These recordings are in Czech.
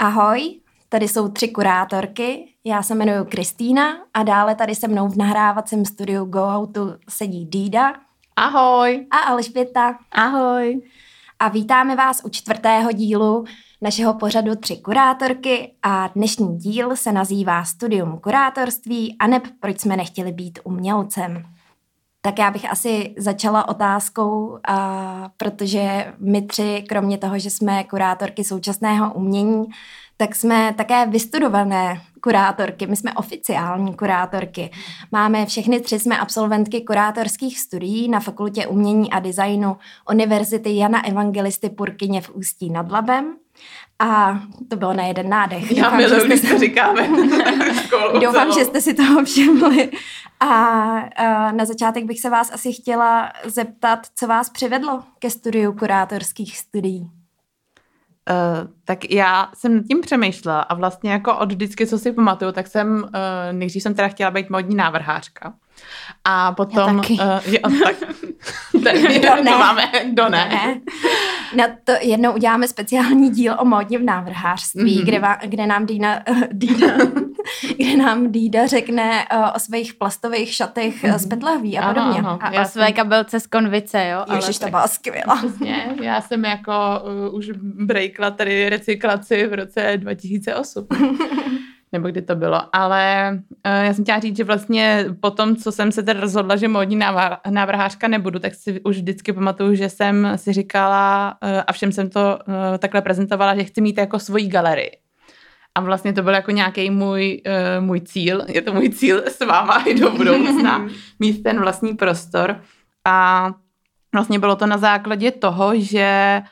Ahoj, tady jsou tři kurátorky. Já se jmenuji Kristýna a dále tady se mnou v nahrávacím studiu GoHoutu sedí Dída. Ahoj. A Alžběta. Ahoj. A vítáme vás u čtvrtého dílu našeho pořadu Tři kurátorky a dnešní díl se nazývá Studium kurátorství a neb proč jsme nechtěli být umělcem. Tak já bych asi začala otázkou, a protože my tři, kromě toho, že jsme kurátorky současného umění, tak jsme také vystudované kurátorky, my jsme oficiální kurátorky. Máme všechny tři, jsme absolventky kurátorských studií na Fakultě umění a designu Univerzity Jana Evangelisty Purkyně v Ústí nad Labem. A to bylo na jeden nádech. Já miluji, když to říkáme. Doufám, že jste si toho všimli. A, a na začátek bych se vás asi chtěla zeptat, co vás přivedlo ke studiu kurátorských studií. Uh, tak já jsem nad tím přemýšlela a vlastně jako od vždycky, co si pamatuju, tak jsem, uh, nejdřív jsem teda chtěla být modní návrhářka. A potom... Já taky. Uh, jo, tak, to, ne. to máme, kdo ne. ne. Na to jednou uděláme speciální díl o módním návrhářství, mm-hmm. kde, kde nám Dýna, uh, Dýna kde nám Dýda řekne uh, o svých plastových šatech mm-hmm. z petlahví a podobně. Aha, aha. A o své kabelce z konvice, jo? Ježiš, to byla skvělá. Přesně, já jsem jako uh, už breakla tady recyklaci v roce 2008 nebo kdy to bylo. Ale uh, já jsem chtěla říct, že vlastně po tom, co jsem se teda rozhodla, že módní návrhářka nebudu, tak si už vždycky pamatuju, že jsem si říkala uh, a všem jsem to uh, takhle prezentovala, že chci mít jako svoji galerii. A vlastně to byl jako nějaký můj, uh, můj cíl, je to můj cíl s váma i do budoucna, mít ten vlastní prostor. A vlastně bylo to na základě toho, že uh,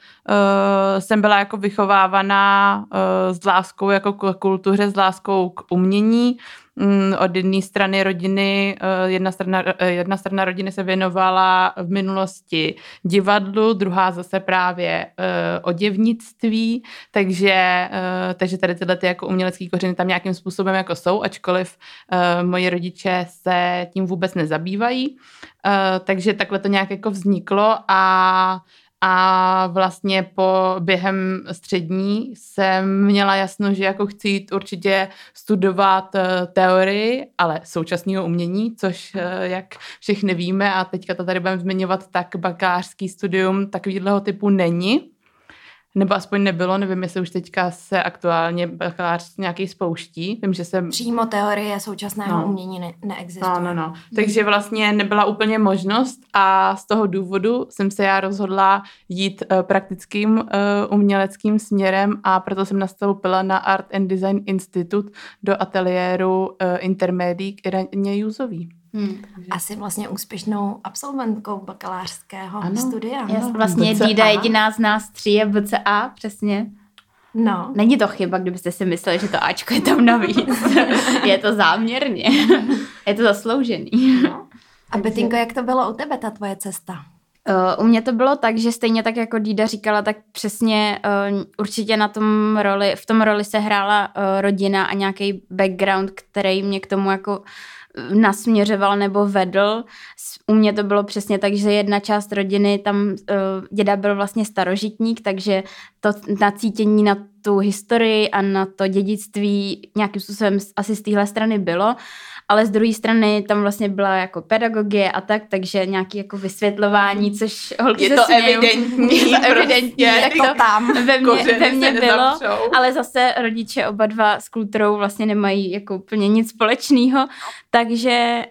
jsem byla jako vychovávaná uh, s láskou jako k kultuře, s láskou k umění. Um, od jedné strany rodiny, uh, jedna, strana, jedna strana rodiny se věnovala v minulosti divadlu, druhá zase právě oděvnictví, takže, takže tady tyhle ty jako umělecké kořeny tam nějakým způsobem jako jsou, ačkoliv uh, moji rodiče se tím vůbec nezabývají. Takže takhle to nějak jako vzniklo a a vlastně po během střední jsem měla jasno, že jako chci jít určitě studovat eh, teorii, ale současného umění, což eh, jak všichni víme a teďka to tady budeme zmiňovat, tak bakalářský studium takového typu není. Nebo aspoň nebylo, nevím, jestli už teďka se aktuálně bakalář nějaký spouští. Vím, že se... Přímo teorie současného no. umění ne- neexistuje. No, no, no. Takže vlastně nebyla úplně možnost a z toho důvodu jsem se já rozhodla jít uh, praktickým uh, uměleckým směrem a proto jsem nastoupila na Art and Design Institute do ateliéru uh, intermédií k Iraně Juzový. Hmm. Asi vlastně úspěšnou absolventkou bakalářského ano, studia. Ano. Vlastně BCA. Dída jediná z nás tří je BCA, přesně. No. Není to chyba, kdybyste si mysleli, že to Ačko je tam navíc. je to záměrně. je to zasloužený. No. A Betinko, jak to bylo u tebe, ta tvoje cesta? Uh, u mě to bylo tak, že stejně tak jako Dída říkala, tak přesně uh, určitě na tom roli, v tom roli se hrála uh, rodina a nějaký background, který mě k tomu jako nasměřoval nebo vedl. U mě to bylo přesně tak, že jedna část rodiny, tam uh, děda byl vlastně starožitník, takže to nacítění na tu historii a na to dědictví nějakým způsobem asi z téhle strany bylo ale z druhé strany tam vlastně byla jako pedagogie a tak, takže nějaký jako vysvětlování, což holky je to smějou. evidentní, je to evidentní, jak to tam ve mně, ve mně bylo, ale zase rodiče oba dva s kulturou vlastně nemají jako úplně nic společného, takže,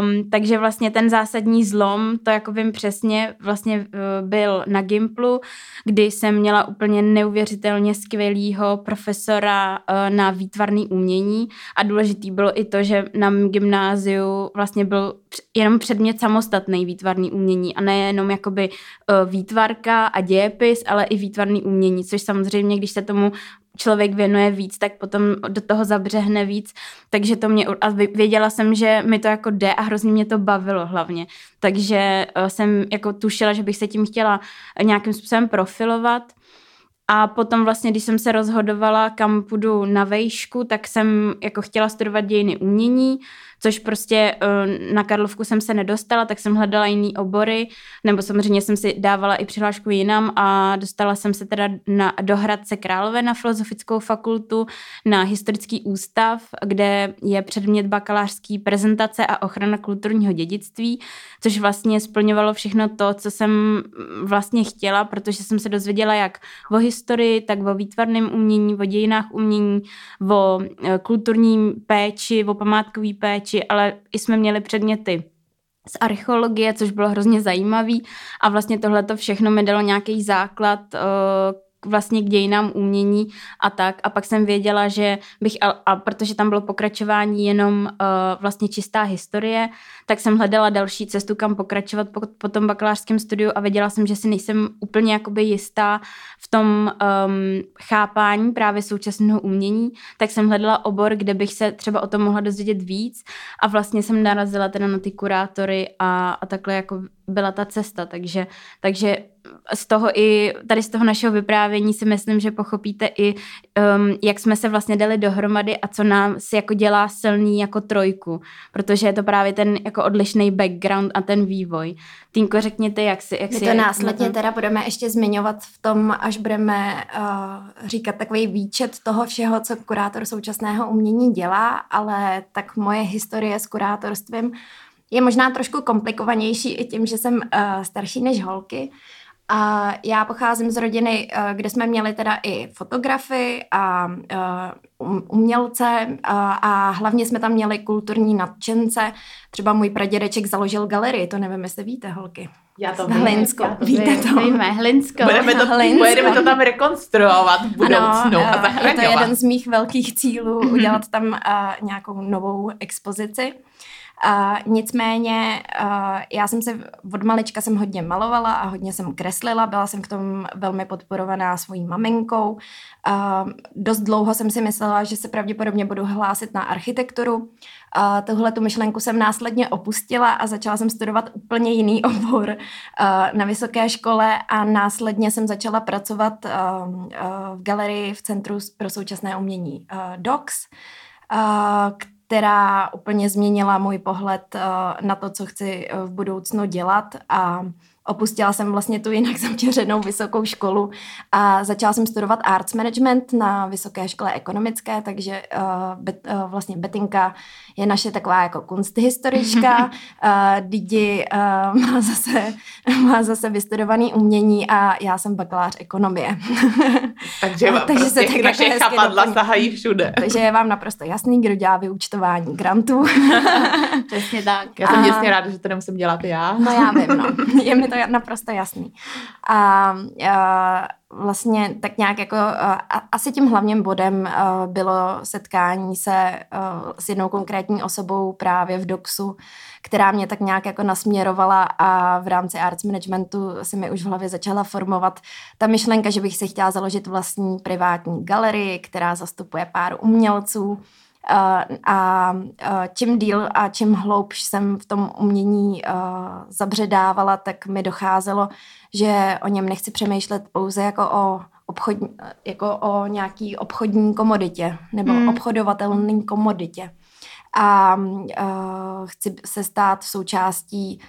um, takže vlastně ten zásadní zlom, to jako vím přesně, vlastně uh, byl na Gimplu, kdy jsem měla úplně neuvěřitelně skvělýho profesora uh, na výtvarný umění. A důležitý bylo i to, že na mém gymnáziu vlastně byl jenom předmět samostatný výtvarný umění a nejenom jakoby uh, výtvarka a dějepis, ale i výtvarný umění, což samozřejmě, když se tomu člověk věnuje víc, tak potom do toho zabřehne víc. Takže to mě, a věděla jsem, že mi to jako jde a hrozně mě to bavilo hlavně. Takže uh, jsem jako tušila, že bych se tím chtěla nějakým způsobem profilovat. A potom vlastně, když jsem se rozhodovala, kam půjdu na vejšku, tak jsem jako chtěla studovat dějiny umění, což prostě uh, na Karlovku jsem se nedostala, tak jsem hledala jiný obory, nebo samozřejmě jsem si dávala i přihlášku jinam a dostala jsem se teda na, do Hradce Králové na Filozofickou fakultu, na Historický ústav, kde je předmět bakalářský prezentace a ochrana kulturního dědictví, což vlastně splňovalo všechno to, co jsem vlastně chtěla, protože jsem se dozvěděla jak o historii, tak o výtvarném umění, o dějinách umění, o e, kulturní péči, o památkové péči, ale i jsme měli předměty z archeologie, což bylo hrozně zajímavý a vlastně tohle to všechno mi dalo nějaký základ e, vlastně k dějinám umění a tak. A pak jsem věděla, že bych, a, a protože tam bylo pokračování jenom uh, vlastně čistá historie, tak jsem hledala další cestu, kam pokračovat po, po tom bakalářském studiu a věděla jsem, že si nejsem úplně jakoby jistá v tom um, chápání právě současného umění, tak jsem hledala obor, kde bych se třeba o tom mohla dozvědět víc a vlastně jsem narazila teda na ty kurátory a, a takhle jako byla ta cesta, takže, takže z toho i, tady z toho našeho vyprávění si myslím, že pochopíte i, um, jak jsme se vlastně dali dohromady a co nám si jako dělá silný jako trojku, protože je to právě ten jako odlišný background a ten vývoj. Týnko, řekněte, jak si... Jak My si to následně teda budeme ještě zmiňovat v tom, až budeme uh, říkat takový výčet toho všeho, co kurátor současného umění dělá, ale tak moje historie s kurátorstvím je možná trošku komplikovanější i tím, že jsem uh, starší než holky. A já pocházím z rodiny, uh, kde jsme měli teda i fotografy a uh, umělce a, a hlavně jsme tam měli kulturní nadšence. Třeba můj pradědeček založil galerii, to nevím, jestli víte, holky. Já to vím. Hlinsko, já to víte to? Víme, Hlinsko. Budeme to, Hlinsko. Budeme to tam rekonstruovat v budoucnu ano, a zachraňovat. Je to jeden z mých velkých cílů, udělat tam uh, nějakou novou expozici. Uh, nicméně uh, já jsem se od malička jsem hodně malovala a hodně jsem kreslila, byla jsem v tom velmi podporovaná svojí maminkou. Uh, dost dlouho jsem si myslela, že se pravděpodobně budu hlásit na architekturu. Uh, tuhle tu myšlenku jsem následně opustila a začala jsem studovat úplně jiný obor uh, na vysoké škole a následně jsem začala pracovat uh, uh, v galerii v Centru pro současné umění uh, DOCS, uh, která úplně změnila můj pohled uh, na to, co chci uh, v budoucnu dělat. A opustila jsem vlastně tu jinak zaměřenou vysokou školu a začala jsem studovat arts management na vysoké škole ekonomické, takže uh, bet, uh, vlastně Betinka je naše taková jako kunsthistorička, uh, Didi uh, má, zase, má zase vystudovaný umění a já jsem bakalář ekonomie. takže vám takže prostě se naše chapadla sahají všude. Takže je vám naprosto jasný, kdo dělá vyučtování grantů. Přesně tak. Já jsem děsně ráda, že to nemusím dělat já. No já vím, no. Je mi to naprosto jasný. A, a vlastně tak nějak jako a, asi tím hlavním bodem a, bylo setkání se a, s jednou konkrétní osobou právě v DOXu, která mě tak nějak jako nasměrovala a v rámci arts managementu si mi už v hlavě začala formovat ta myšlenka, že bych si chtěla založit vlastní privátní galerii, která zastupuje pár umělců, a čím díl a čím hloubš jsem v tom umění zabředávala, tak mi docházelo, že o něm nechci přemýšlet pouze jako o obchodní, jako o nějaký obchodní komoditě nebo hmm. obchodovatelný komoditě. A uh, chci se stát součástí uh,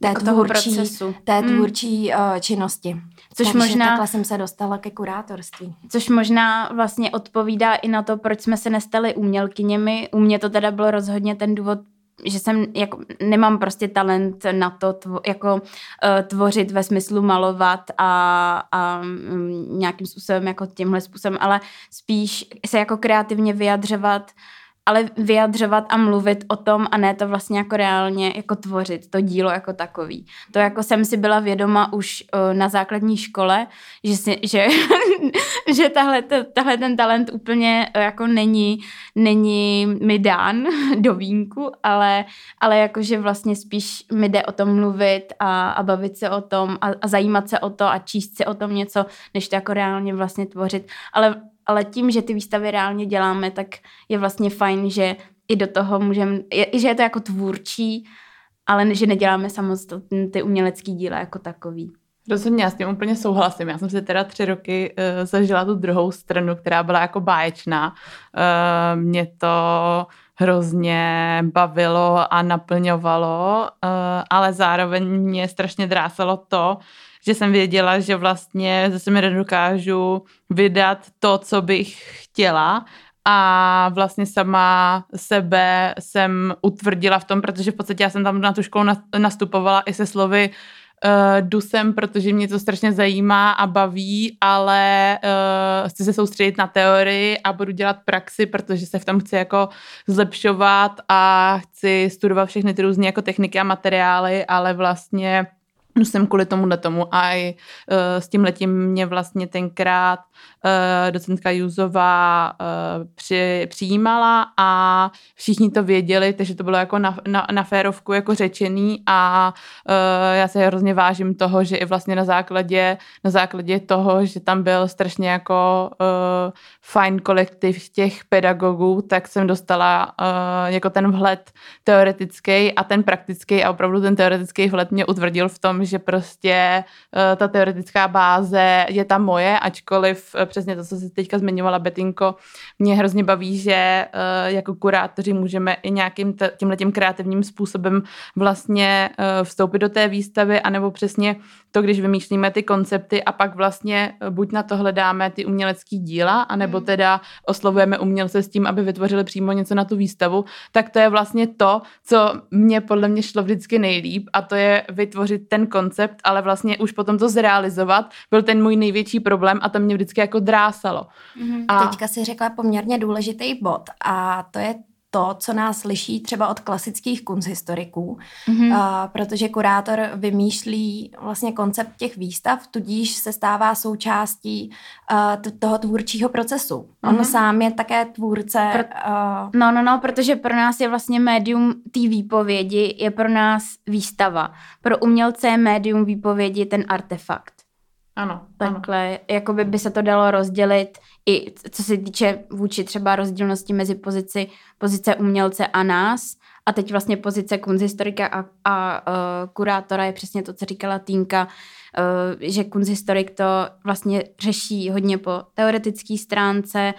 té jako tvůrčí, procesu. té hmm. tvůrčí uh, činnosti. Což Takže možná, takhle jsem se dostala ke kurátorství. Což možná vlastně odpovídá i na to, proč jsme se nestali umělkyněmi. U mě to teda bylo rozhodně ten důvod, že jsem jako nemám prostě talent na to tvo, jako uh, tvořit ve smyslu malovat a, a um, nějakým způsobem jako tímhle způsobem, ale spíš se jako kreativně vyjadřovat uh, ale vyjadřovat a mluvit o tom a ne to vlastně jako reálně jako tvořit, to dílo jako takový. To jako jsem si byla vědoma už uh, na základní škole, že, si, že, že tahle, tahle ten talent úplně uh, jako není, není mi dán do vínku, ale, ale jakože vlastně spíš mi jde o tom mluvit a, a bavit se o tom a, a zajímat se o to a číst si o tom něco, než to jako reálně vlastně tvořit. Ale ale tím, že ty výstavy reálně děláme, tak je vlastně fajn, že i do toho můžeme, že je to jako tvůrčí, ale že neděláme samostatně ty umělecké díla jako takový. Rozhodně, já s tím úplně souhlasím. Já jsem si teda tři roky uh, zažila tu druhou stranu, která byla jako báječná. Uh, mě to hrozně bavilo a naplňovalo, ale zároveň mě strašně drásalo to, že jsem věděla, že vlastně zase mi nedokážu vydat to, co bych chtěla. A vlastně sama sebe jsem utvrdila v tom, protože v podstatě já jsem tam na tu školu nastupovala i se slovy uh, jdu sem, protože mě to strašně zajímá a baví, ale uh, chci se soustředit na teorii a budu dělat praxi, protože se v tom chci jako zlepšovat a chci studovat všechny ty různé jako techniky a materiály, ale vlastně jsem kvůli tomu tomu a i uh, s tím letím mě vlastně tenkrát uh, docentka Juzová uh, při, přijímala a všichni to věděli, takže to bylo jako na, na, na férovku jako řečený a uh, já se hrozně vážím toho, že i vlastně na základě, na základě toho, že tam byl strašně jako uh, fajn kolektiv těch pedagogů, tak jsem dostala uh, jako ten vhled teoretický a ten praktický a opravdu ten teoretický vhled mě utvrdil v tom, že prostě uh, ta teoretická báze je ta moje, ačkoliv uh, přesně to, co jsi teďka zmiňovala, Betinko, mě hrozně baví, že uh, jako kurátoři můžeme i nějakým tímhle tím kreativním způsobem vlastně uh, vstoupit do té výstavy, anebo přesně to, když vymýšlíme ty koncepty a pak vlastně buď na to hledáme ty umělecký díla, anebo hmm. teda oslovujeme umělce s tím, aby vytvořili přímo něco na tu výstavu, tak to je vlastně to, co mě podle mě šlo vždycky nejlíp a to je vytvořit ten koncept, ale vlastně už potom to zrealizovat byl ten můj největší problém a to mě vždycky jako drásalo. Mm-hmm. A teďka si řekla poměrně důležitý bod a to je to, co nás liší třeba od klasických kunsthistoriků, mm-hmm. uh, protože kurátor vymýšlí vlastně koncept těch výstav, tudíž se stává součástí uh, t- toho tvůrčího procesu. Mm-hmm. On sám je také tvůrce. Pro, uh, no, no, no, protože pro nás je vlastně médium té výpovědi, je pro nás výstava. Pro umělce je médium výpovědi ten artefakt. Ano. Takhle, ano. jako by, by se to dalo rozdělit i co se týče vůči třeba rozdílnosti mezi pozici, pozice umělce a nás. A teď vlastně pozice kunzhistorika a, a uh, kurátora je přesně to, co říkala Týnka, uh, že kunzhistorik to vlastně řeší hodně po teoretické stránce,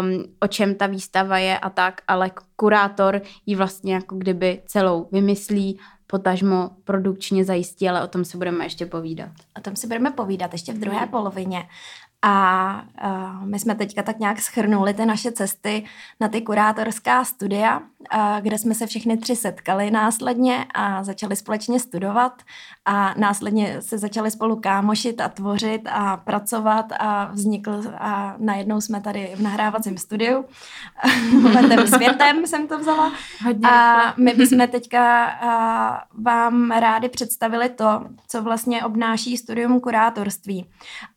um, o čem ta výstava je a tak, ale kurátor ji vlastně jako kdyby celou vymyslí, potažmo produkčně zajistí, ale o tom se budeme ještě povídat. O tom si budeme povídat ještě v druhé polovině. A uh, my jsme teďka tak nějak schrnuli ty naše cesty na ty kurátorská studia, kde jsme se všechny tři setkali následně a začali společně studovat a následně se začali spolu kámošit a tvořit a pracovat a vznikl a najednou jsme tady v nahrávacím studiu. Letem světem jsem to vzala. Hodně a my bychom teďka vám rádi představili to, co vlastně obnáší studium kurátorství.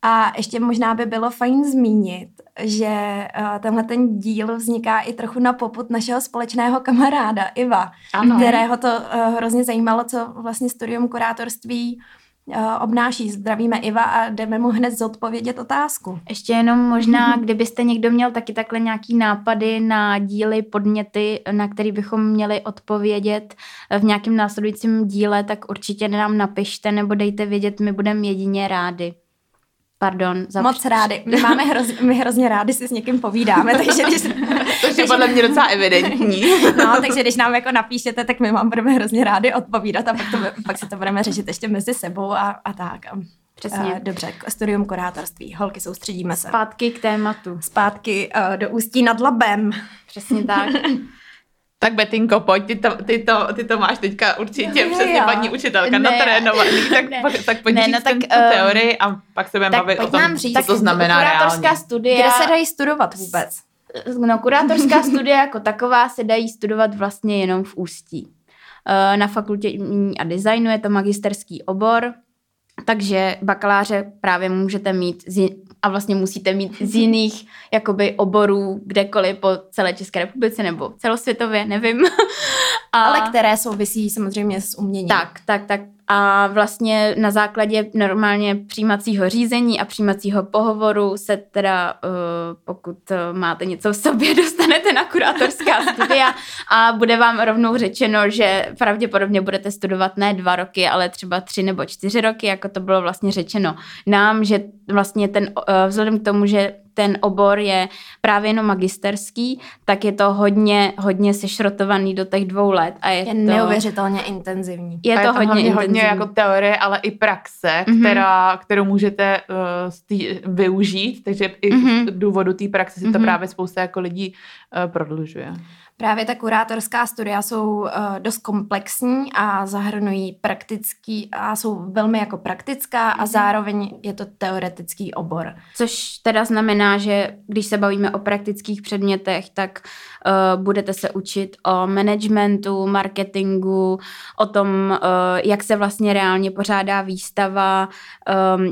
A ještě možná by bylo fajn zmínit, že uh, tenhle ten díl vzniká i trochu na poput našeho společného kamaráda Iva, ano. kterého to uh, hrozně zajímalo, co vlastně studium kurátorství uh, obnáší. Zdravíme Iva a jdeme mu hned zodpovědět otázku. Ještě jenom možná, kdybyste někdo měl taky takhle nějaký nápady na díly, podněty, na který bychom měli odpovědět v nějakém následujícím díle, tak určitě nám napište nebo dejte vědět, my budeme jedině rádi. Pardon. Za Moc rádi. My máme hrozně, my hrozně rádi si s někým povídáme, takže když... to je podle mě docela evidentní. no, takže když nám jako napíšete, tak my vám budeme hrozně rádi odpovídat a pak, to, pak si to budeme řešit ještě mezi sebou a, a tak. Přesně. Uh, dobře, studium kurátorství. Holky, soustředíme se. Zpátky k tématu. Zpátky uh, do Ústí nad Labem. Přesně tak. Tak Betinko, pojď, ty to, ty to, ty to máš teďka určitě no, přesně paní učitelka ne, natrénovaný, tak, ne. tak pojď ne, říct no, tak, um, teorii a pak se budeme bavit o tom, říct, co to znamená reálně. Studia, Kde se dají studovat vůbec? No, kurátorská studia jako taková se dají studovat vlastně jenom v Ústí. Uh, na fakultě a designu je to magisterský obor, takže bakaláře právě můžete mít z, a vlastně musíte mít z jiných jakoby oborů kdekoliv po celé České republice nebo celosvětově, nevím. A... Ale které souvisí samozřejmě s uměním. Tak, tak, tak. A vlastně na základě normálně přijímacího řízení a přijímacího pohovoru se teda, uh, pokud uh, máte něco v sobě, dostanete na kurátorská studia a bude vám rovnou řečeno, že pravděpodobně budete studovat ne dva roky, ale třeba tři nebo čtyři roky, jako to bylo vlastně řečeno nám, že vlastně ten, uh, vzhledem k tomu, že ten obor je právě jenom magisterský, tak je to hodně, hodně sešrotovaný do těch dvou let. A je, je to, neuvěřitelně intenzivní. Je a to, je to hodně, hodně, intenzivní. hodně jako teorie, ale i praxe, mm-hmm. která, kterou můžete uh, z tý, využít, takže i mm-hmm. z důvodu té praxe si mm-hmm. to právě spousta jako lidí uh, prodlužuje. Právě ta kurátorská studia jsou uh, dost komplexní a zahrnují praktický a jsou velmi jako praktická a zároveň je to teoretický obor. Což teda znamená, že když se bavíme o praktických předmětech, tak uh, budete se učit o managementu, marketingu, o tom, uh, jak se vlastně reálně pořádá výstava,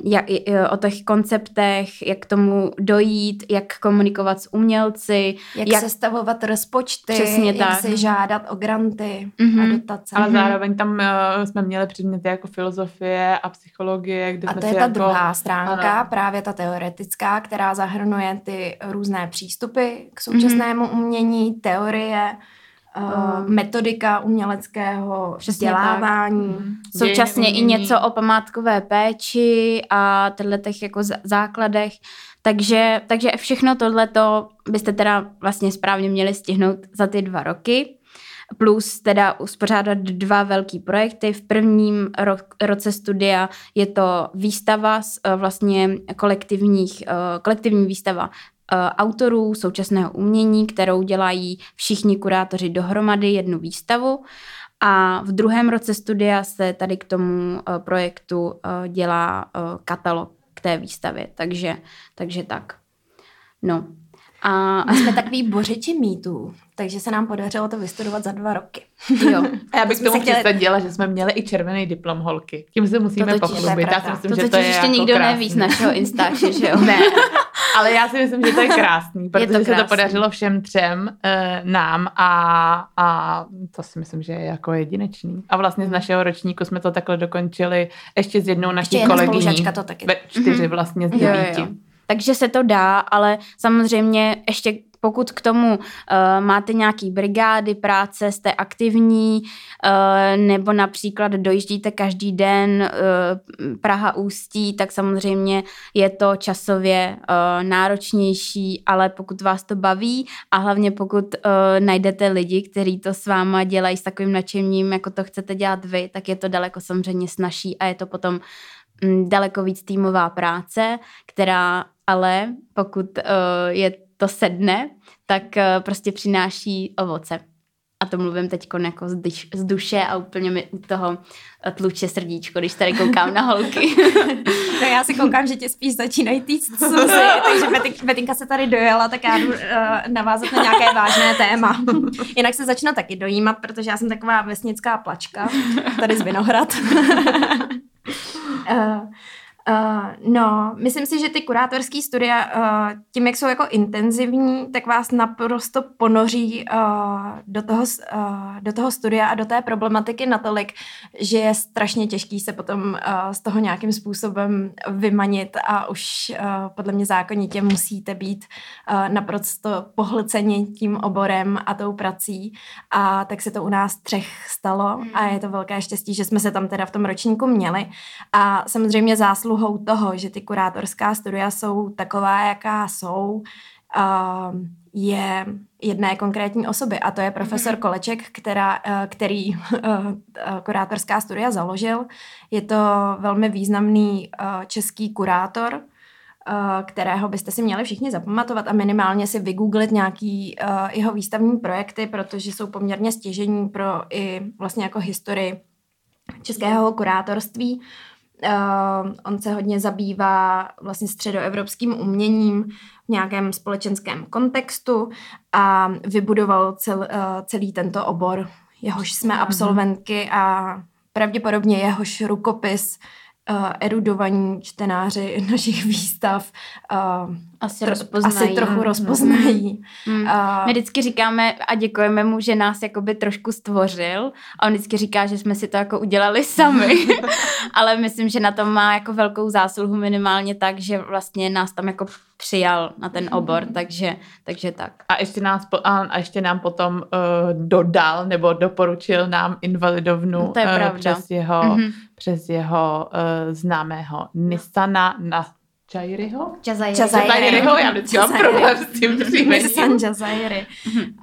jak, o těch konceptech, jak k tomu dojít, jak komunikovat s umělci. Jak, jak sestavovat rozpočty, Přesně jak tak. si žádat o granty mm-hmm. a dotace. Ale zároveň tam uh, jsme měli předměty jako filozofie a psychologie, kde a jsme to je ta jako, druhá stránka, ano. právě ta teoretická, která zahrnuje ty různé přístupy k současnému mm-hmm. umění, teorie, uh, metodika uměleckého vzdělávání. Mm. Současně i něco o památkové péči a těch jako základech. Takže, takže všechno tohleto byste teda vlastně správně měli stihnout za ty dva roky. Plus teda uspořádat dva velký projekty. V prvním ro- roce studia je to výstava z vlastně kolektivních, kolektivní výstava autorů současného umění, kterou dělají všichni kurátoři dohromady jednu výstavu. A v druhém roce studia se tady k tomu projektu dělá katalog k té výstavě, takže, takže tak. No. A my jsme takový bořiči mýtů, takže se nám podařilo to vystudovat za dva roky. Jo. A já bych k tomu chtěli... že jsme měli i červený diplom holky. Tím se musíme to pochlubit. Já si myslím, to že to je ještě jako nikdo krásný. neví z našeho Instače, že jo? ne, ale já si myslím, že to je krásný, protože je to krásný. se to podařilo všem třem uh, nám a, a to si myslím, že je jako jedinečný. A vlastně z našeho ročníku jsme to takhle dokončili ještě s jednou naší kolegyní. to taky. Ve čtyři vlastně z devíti. Jo, jo. Takže se to dá, ale samozřejmě ještě pokud k tomu uh, máte nějaký brigády práce, jste aktivní, uh, nebo například dojíždíte každý den uh, Praha Ústí, tak samozřejmě je to časově uh, náročnější, ale pokud vás to baví a hlavně pokud uh, najdete lidi, kteří to s váma dělají s takovým nadšením, jako to chcete dělat vy, tak je to daleko samozřejmě snažší a je to potom mm, daleko víc týmová práce, která ale pokud uh, je to sedne, tak uh, prostě přináší ovoce. A to mluvím teď jako z, duš, z duše a úplně mi u toho tluče srdíčko, když tady koukám na holky. no já si koukám, že tě spíš začínají týct slzy, takže Betin, Betinka se tady dojela, tak já jdu uh, navázat na nějaké vážné téma. Jinak se začnu taky dojímat, protože já jsem taková vesnická plačka, tady z Vinohrad. uh, Uh, no, myslím si, že ty kurátorské studia, uh, tím, jak jsou jako intenzivní, tak vás naprosto ponoří uh, do, toho, uh, do toho studia a do té problematiky natolik, že je strašně těžký se potom uh, z toho nějakým způsobem vymanit a už uh, podle mě zákonitě musíte být uh, naprosto pohlceni tím oborem a tou prací. A tak se to u nás třech stalo a je to velké štěstí, že jsme se tam teda v tom ročníku měli. A samozřejmě zásluhu zásluhou toho, že ty kurátorská studia jsou taková, jaká jsou, uh, je jedné konkrétní osoby a to je profesor mm-hmm. Koleček, která, uh, který uh, kurátorská studia založil. Je to velmi významný český kurátor, kterého byste si měli všichni zapamatovat a minimálně si vygooglit nějaký jeho výstavní projekty, protože jsou poměrně stěžení pro i vlastně jako historii českého kurátorství. Uh, on se hodně zabývá vlastně středoevropským uměním v nějakém společenském kontextu a vybudoval cel, uh, celý tento obor, jehož jsme mm-hmm. absolventky a pravděpodobně jehož rukopis uh, erudovaní čtenáři našich výstav uh, asi, rozpoznají. asi trochu rozpoznají. Mm. Uh, My vždycky říkáme a děkujeme mu, že nás jakoby trošku stvořil a on vždycky říká, že jsme si to jako udělali sami, ale myslím, že na tom má jako velkou zásluhu minimálně tak, že vlastně nás tam jako přijal na ten obor, takže, takže tak. A ještě, nás, a ještě nám potom uh, dodal nebo doporučil nám invalidovnu to je uh, přes jeho, mm-hmm. Přes jeho uh, známého Nissana na Jairiho? Jazairiho, já vždycky mám problém s tím příjmením. San Jazairi.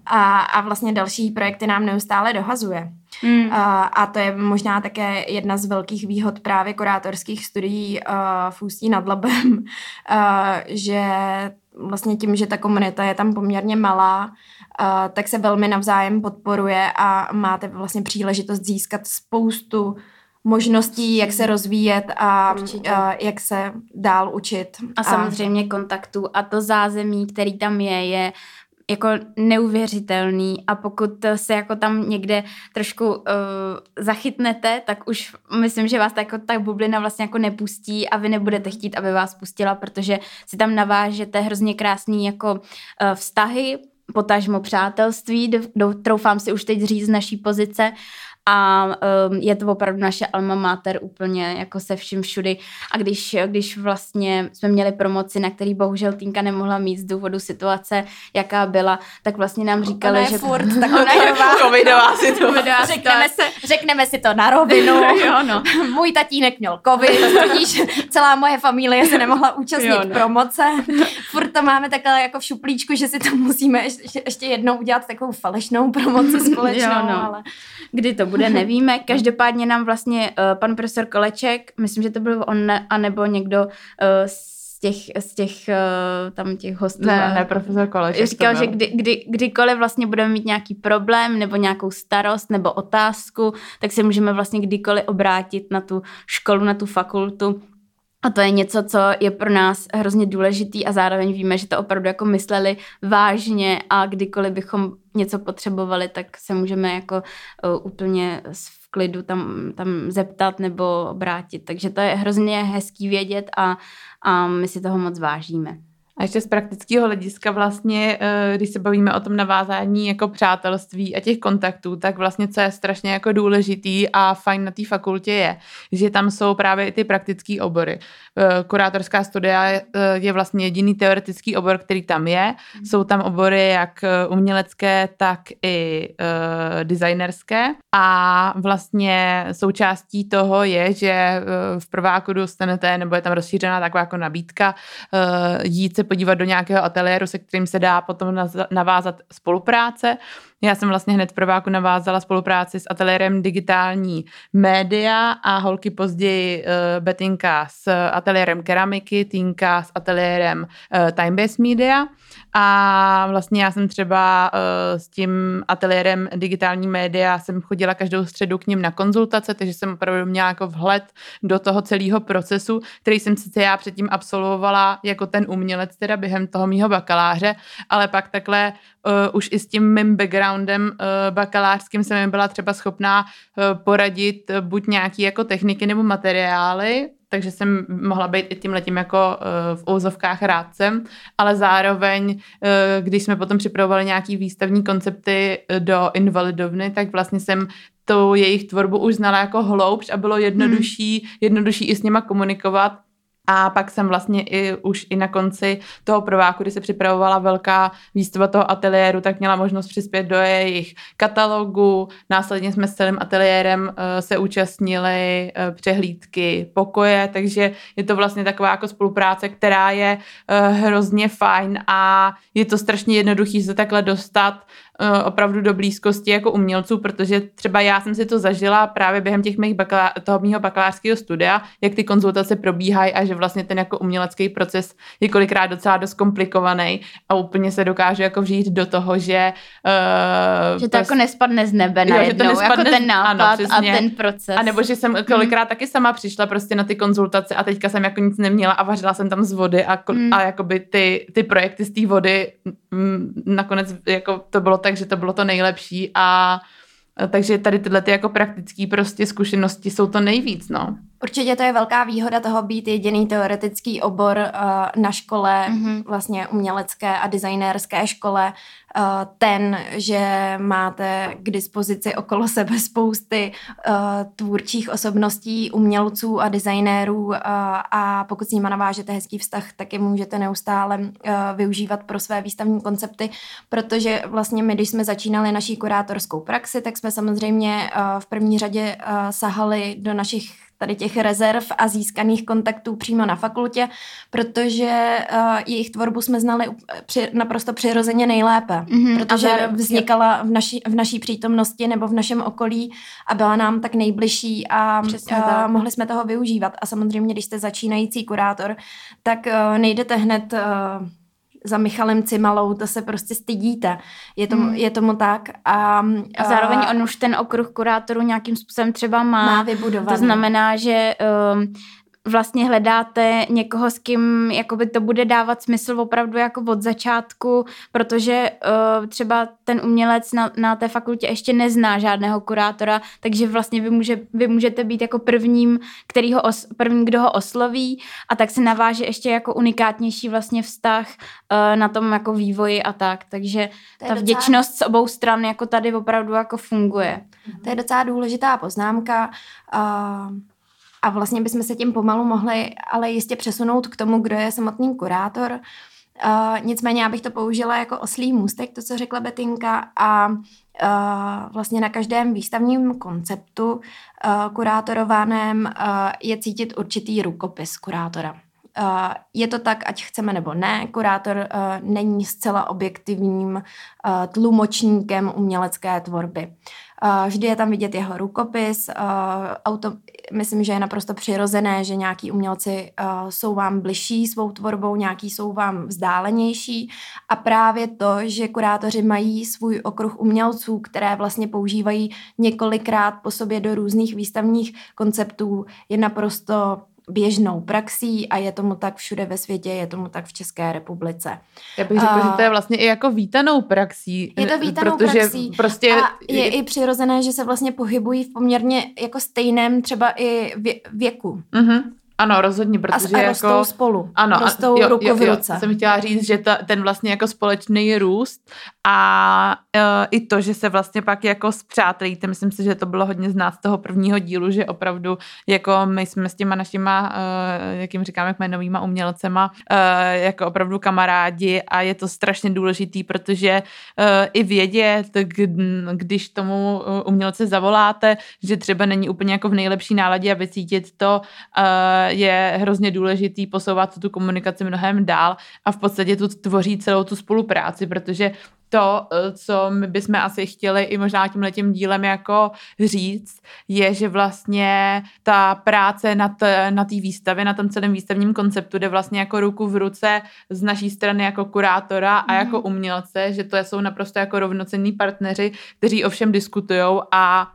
A, a vlastně další projekty nám neustále dohazuje. Mm. A, a to je možná také jedna z velkých výhod právě kurátorských studií uh, v Ústí nad Labem, uh, že vlastně tím, že ta komunita je tam poměrně malá, uh, tak se velmi navzájem podporuje a máte vlastně příležitost získat spoustu možností, jak se rozvíjet a, a jak se dál učit. A, a samozřejmě kontaktů a to zázemí, který tam je, je jako neuvěřitelný. A pokud se jako tam někde trošku uh, zachytnete, tak už myslím, že vás ta, jako ta bublina vlastně jako nepustí a vy nebudete chtít, aby vás pustila, protože si tam navážete hrozně krásný jako uh, vztahy, potažmo přátelství, troufám si už teď říct z naší pozice a um, je to opravdu naše alma mater úplně jako se vším všudy. A když, když vlastně jsme měli promoci, na který bohužel Týnka nemohla mít z důvodu situace, jaká byla, tak vlastně nám říkali, ona že... furt taková covidová situace. Řekneme, se, řekneme si to na rovinu. jo, no. Můj tatínek měl covid, tudíž celá moje familie se nemohla účastnit jo, no. promoce. Furt to máme takhle jako v šuplíčku, že si to musíme ještě, ještě jednou udělat takovou falešnou promoci společnou. jo, no. ale... Kdy to bude, nevíme. Každopádně nám vlastně uh, pan profesor Koleček, myslím, že to byl on, anebo někdo uh, z těch, z těch uh, tam těch hostů. Ne, ne, profesor Koleček. Říkal, že kdy, kdy, kdykoliv vlastně budeme mít nějaký problém nebo nějakou starost nebo otázku, tak se můžeme vlastně kdykoliv obrátit na tu školu, na tu fakultu a to je něco, co je pro nás hrozně důležitý a zároveň víme, že to opravdu jako mysleli vážně a kdykoliv bychom něco potřebovali, tak se můžeme jako uh, úplně v klidu tam, tam zeptat nebo obrátit. Takže to je hrozně hezký vědět a, a my si toho moc vážíme. A ještě z praktického hlediska vlastně, eh, když se bavíme o tom navázání jako přátelství a těch kontaktů, tak vlastně co je strašně jako důležitý a fajn na té fakultě je, že tam jsou právě i ty praktické obory. Eh, kurátorská studia eh, je vlastně jediný teoretický obor, který tam je. Jsou tam obory jak umělecké, tak i designerské a vlastně součástí toho je, že v prváku dostanete, nebo je tam rozšířená taková jako nabídka, jít se podívat do nějakého ateliéru, se kterým se dá potom navázat spolupráce. Já jsem vlastně hned v prváku navázala spolupráci s ateliérem digitální média a holky později uh, Betinka s ateliérem keramiky, Týnka s ateliérem uh, Timebase Media. A vlastně já jsem třeba uh, s tím ateliérem digitální média jsem chodila každou středu k ním na konzultace, takže jsem opravdu měla jako vhled do toho celého procesu, který jsem sice já předtím absolvovala jako ten umělec teda během toho mýho bakaláře, ale pak takhle uh, už i s tím mým backgroundem uh, bakalářským jsem jim byla třeba schopná uh, poradit uh, buď nějaký jako techniky nebo materiály, takže jsem mohla být i tím letím jako uh, v ouzovkách rádcem, ale zároveň, uh, když jsme potom připravovali nějaký výstavní koncepty do invalidovny, tak vlastně jsem tu jejich tvorbu už znala jako hloubš a bylo jednodušší, hmm. jednodušší i s nima komunikovat a pak jsem vlastně i už i na konci toho prváku, kdy se připravovala velká výstava toho ateliéru, tak měla možnost přispět do jejich katalogu. Následně jsme s celým ateliérem uh, se účastnili uh, přehlídky pokoje, takže je to vlastně taková jako spolupráce, která je uh, hrozně fajn a je to strašně jednoduchý se takhle dostat Eh, opravdu do blízkosti jako umělců, protože třeba já jsem si to zažila právě během těch mých bakalá- toho mého bakalářského studia, jak ty konzultace probíhají a že vlastně ten jako umělecký proces je kolikrát docela dost komplikovaný a úplně se dokáže jako vžít do toho, že... Uh, že to jako nespadne z nebe najednou, jo, že to nespadne, jako ten nápad ano, a ten proces. A nebo že jsem kolikrát hmm. taky sama přišla prostě na ty konzultace a teďka jsem jako nic neměla a vařila jsem tam z vody a, hmm. a jakoby ty, ty projekty z té vody nakonec jako to bylo takže to bylo to nejlepší a takže tady tyhle ty jako praktické prostě zkušenosti jsou to nejvíc, no. Určitě to je velká výhoda toho být jediný teoretický obor uh, na škole, mm-hmm. vlastně umělecké a designérské škole, uh, ten, že máte k dispozici okolo sebe spousty uh, tvůrčích osobností, umělců a designérů uh, a pokud s nimi navážete hezký vztah, tak je můžete neustále uh, využívat pro své výstavní koncepty, protože vlastně my, když jsme začínali naší kurátorskou praxi, tak jsme samozřejmě uh, v první řadě uh, sahali do našich tady těch rezerv a získaných kontaktů přímo na fakultě, protože uh, jejich tvorbu jsme znali při, naprosto přirozeně nejlépe, mm-hmm, protože vznikala v naší, v naší přítomnosti nebo v našem okolí a byla nám tak nejbližší a, a mohli jsme toho využívat. A samozřejmě, když jste začínající kurátor, tak uh, nejdete hned uh, za Michalem Cimalou, to se prostě stydíte. Je tomu, hmm. je tomu tak. A, a zároveň on už ten okruh kurátorů nějakým způsobem třeba má. Má vybudovaný. To znamená, že um, vlastně hledáte někoho, s kým jakoby to bude dávat smysl opravdu jako od začátku, protože uh, třeba ten umělec na, na té fakultě ještě nezná žádného kurátora, takže vlastně vy, může, vy můžete být jako prvním, který ho os, první, kdo ho osloví a tak se naváže ještě jako unikátnější vlastně vztah uh, na tom jako vývoji a tak, takže ta docela... vděčnost z obou stran jako tady opravdu jako funguje. To je docela důležitá poznámka. Uh a vlastně bychom se tím pomalu mohli ale jistě přesunout k tomu, kdo je samotný kurátor. Uh, nicméně já bych to použila jako oslý můstek, to, co řekla Betinka, a uh, vlastně na každém výstavním konceptu uh, kurátorovaném uh, je cítit určitý rukopis kurátora. Uh, je to tak, ať chceme nebo ne, kurátor uh, není zcela objektivním uh, tlumočníkem umělecké tvorby. Vždy je tam vidět jeho rukopis. Auto, myslím, že je naprosto přirozené, že nějaký umělci jsou vám bližší svou tvorbou, nějaký jsou vám vzdálenější. A právě to, že kurátoři mají svůj okruh umělců, které vlastně používají několikrát po sobě do různých výstavních konceptů, je naprosto běžnou praxí a je tomu tak všude ve světě, je tomu tak v České republice. Já bych řekla, uh, že to je vlastně i jako vítanou praxí. Je to vítanou protože praxí prostě... a je i přirozené, že se vlastně pohybují v poměrně jako stejném třeba i věku. Uh-huh. Ano, rozhodně, protože a, a rostou jako... spolu, ano, rostou jo, ruku jo, v ruce. Jo, jsem chtěla říct, že ta, ten vlastně jako společný růst a uh, i to, že se vlastně pak jako zpřátelíte, myslím si, že to bylo hodně znát z toho prvního dílu, že opravdu jako my jsme s těma našima, uh, jak jim říkáme, kmenovýma umělcema, uh, jako opravdu kamarádi a je to strašně důležitý, protože uh, i vědět, když tomu umělce zavoláte, že třeba není úplně jako v nejlepší náladě a vycítit to, uh, je hrozně důležitý posouvat tu komunikaci mnohem dál a v podstatě tu tvoří celou tu spolupráci, protože to, eh, co my bychom asi chtěli i možná tím letím dílem jako říct, je, že vlastně ta práce na té na výstavě, na tom celém výstavním konceptu jde vlastně jako ruku v ruce z naší strany jako kurátora a mm. jako umělce, že to jsou naprosto jako rovnocenní partneři, kteří ovšem diskutují a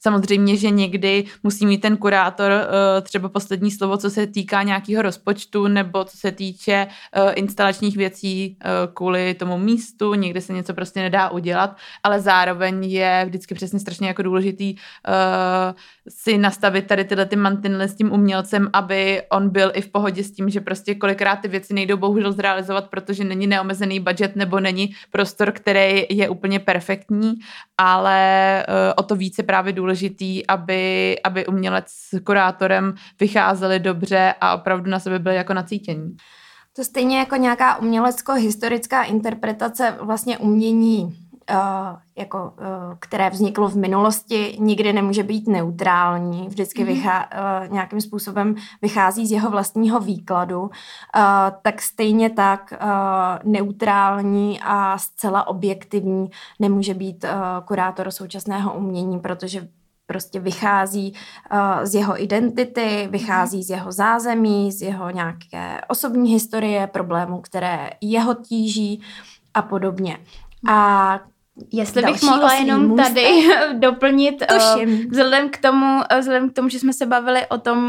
samozřejmě, že někdy musí mít ten kurátor uh, třeba poslední slovo, co se týká nějakého rozpočtu nebo co se týče uh, instalačních věcí kvůli tomu místu, někdy se něco prostě nedá udělat, ale zároveň je vždycky přesně strašně jako důležitý si nastavit tady tyhle ty mantinely s tím umělcem, aby on byl i v pohodě s tím, že prostě kolikrát ty věci nejdou bohužel zrealizovat, protože není neomezený budget nebo není prostor, který je úplně perfektní, ale o to více právě důležitý, aby, aby umělec s kurátorem vycházeli dobře a opravdu na sebe byli jako nacítění. To stejně jako nějaká umělecko-historická interpretace vlastně umění jako, uh, které vzniklo v minulosti, nikdy nemůže být neutrální, vždycky mm-hmm. vychá, uh, nějakým způsobem vychází z jeho vlastního výkladu, tak stejně tak neutrální a zcela objektivní nemůže být kurátor současného umění, protože prostě vychází uh, z jeho identity, vychází z jeho zázemí, z jeho nějaké osobní historie, problémů, které jeho tíží a podobně. A Jestli bych mohla jenom můstek. tady doplnit, uh, vzhledem, k tomu, uh, vzhledem k tomu, že jsme se bavili o tom,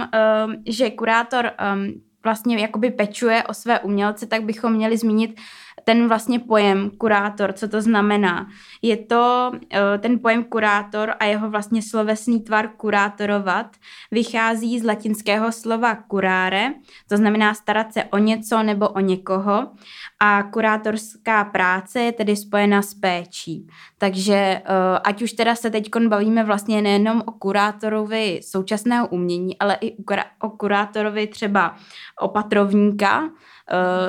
uh, že kurátor um, vlastně jakoby pečuje o své umělce, tak bychom měli zmínit ten vlastně pojem kurátor, co to znamená. Je to eh, ten pojem kurátor a jeho vlastně slovesný tvar kurátorovat vychází z latinského slova curare, to znamená starat se o něco nebo o někoho a kurátorská práce je tedy spojena s péčí. Takže eh, ať už teda se teď bavíme vlastně nejenom o kurátorovi současného umění, ale i o kurátorovi třeba opatrovníka,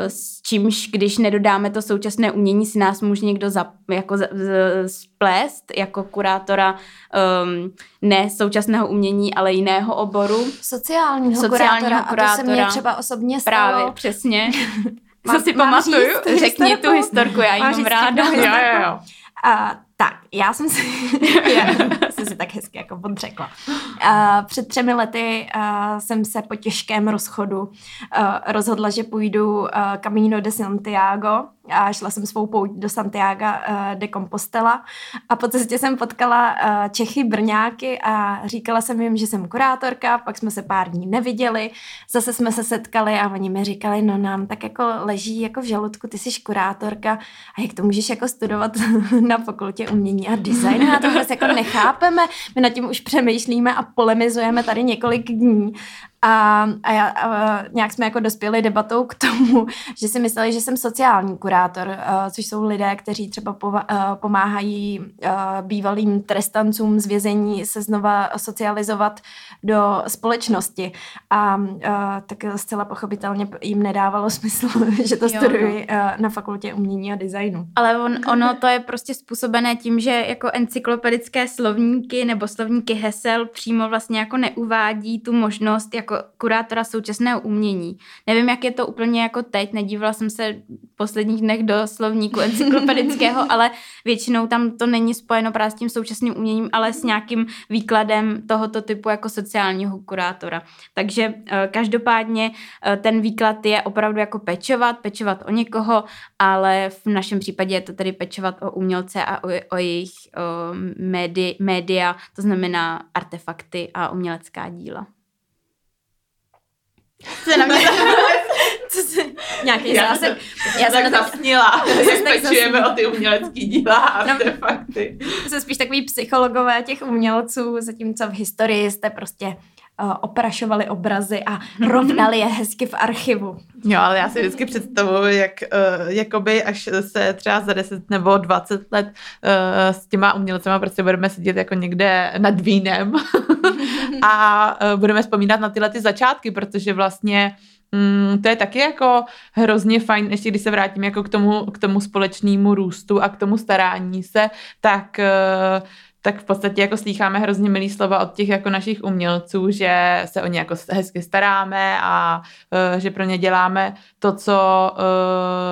s čímž, když nedodáme to současné umění, si nás může někdo za, jako za, z, splést jako kurátora um, ne současného umění, ale jiného oboru. Sociálního, Sociálního kurátora, kurátora. A to se mě třeba osobně stalo. Právě, přesně. Co si pamatuju? Řekni historku? tu historku, já ji mám ráda. Jo, jo, jo. A tak, já jsem si, já jsem si tak hezky jako podřekla. Uh, před třemi lety jsem se po těžkém rozchodu rozhodla, že půjdu uh, Camino de Santiago a šla jsem svou pouť do Santiago de Compostela. A po cestě jsem potkala Čechy, Brňáky a říkala jsem jim, že jsem kurátorka, pak jsme se pár dní neviděli, zase jsme se setkali a oni mi říkali, no nám tak jako leží jako v žaludku, ty jsi kurátorka. A jak to můžeš jako studovat na fakultě umění a design a to vůbec jako nechápeme, my nad tím už přemýšlíme a polemizujeme tady několik dní a, a, já, a nějak jsme jako dospěli debatou k tomu, že si mysleli, že jsem sociální kurátor, uh, což jsou lidé, kteří třeba pova, uh, pomáhají uh, bývalým trestancům z vězení se znova socializovat do společnosti. A uh, tak zcela pochopitelně jim nedávalo smysl, že to jo, studuji no. uh, na fakultě umění a designu. Ale on, ono to je prostě způsobené tím, že jako encyklopedické slovníky nebo slovníky hesel přímo vlastně jako neuvádí tu možnost jako kurátora současného umění. Nevím, jak je to úplně jako teď, nedívala jsem se v posledních dnech do slovníku encyklopedického, ale většinou tam to není spojeno právě s tím současným uměním, ale s nějakým výkladem tohoto typu jako sociálního kurátora. Takže eh, každopádně eh, ten výklad je opravdu jako pečovat, pečovat o někoho, ale v našem případě je to tedy pečovat o umělce a o, o jejich o médi, média, to znamená artefakty a umělecká díla. Se na mě Co se, nějaký já zásek. Já jsem tak zasnila, jak pečujeme o ty umělecké díla a no, artefakty. To jsou spíš takový psychologové těch umělců, zatímco v historii jste prostě uh, oprašovali obrazy a rovnali je hezky v archivu. Jo, ale já si vždycky představuji, jak uh, jakoby až se třeba za 10 nebo 20 let uh, s těma umělcema prostě budeme sedět jako někde nad vínem a uh, budeme vzpomínat na tyhle ty začátky, protože vlastně Mm, to je taky jako hrozně fajn, ještě když se vrátím jako k tomu, k tomu společnému růstu a k tomu starání se, tak uh, tak v podstatě jako slýcháme hrozně milý slova od těch jako našich umělců, že se o ně jako hezky staráme a uh, že pro ně děláme to, co,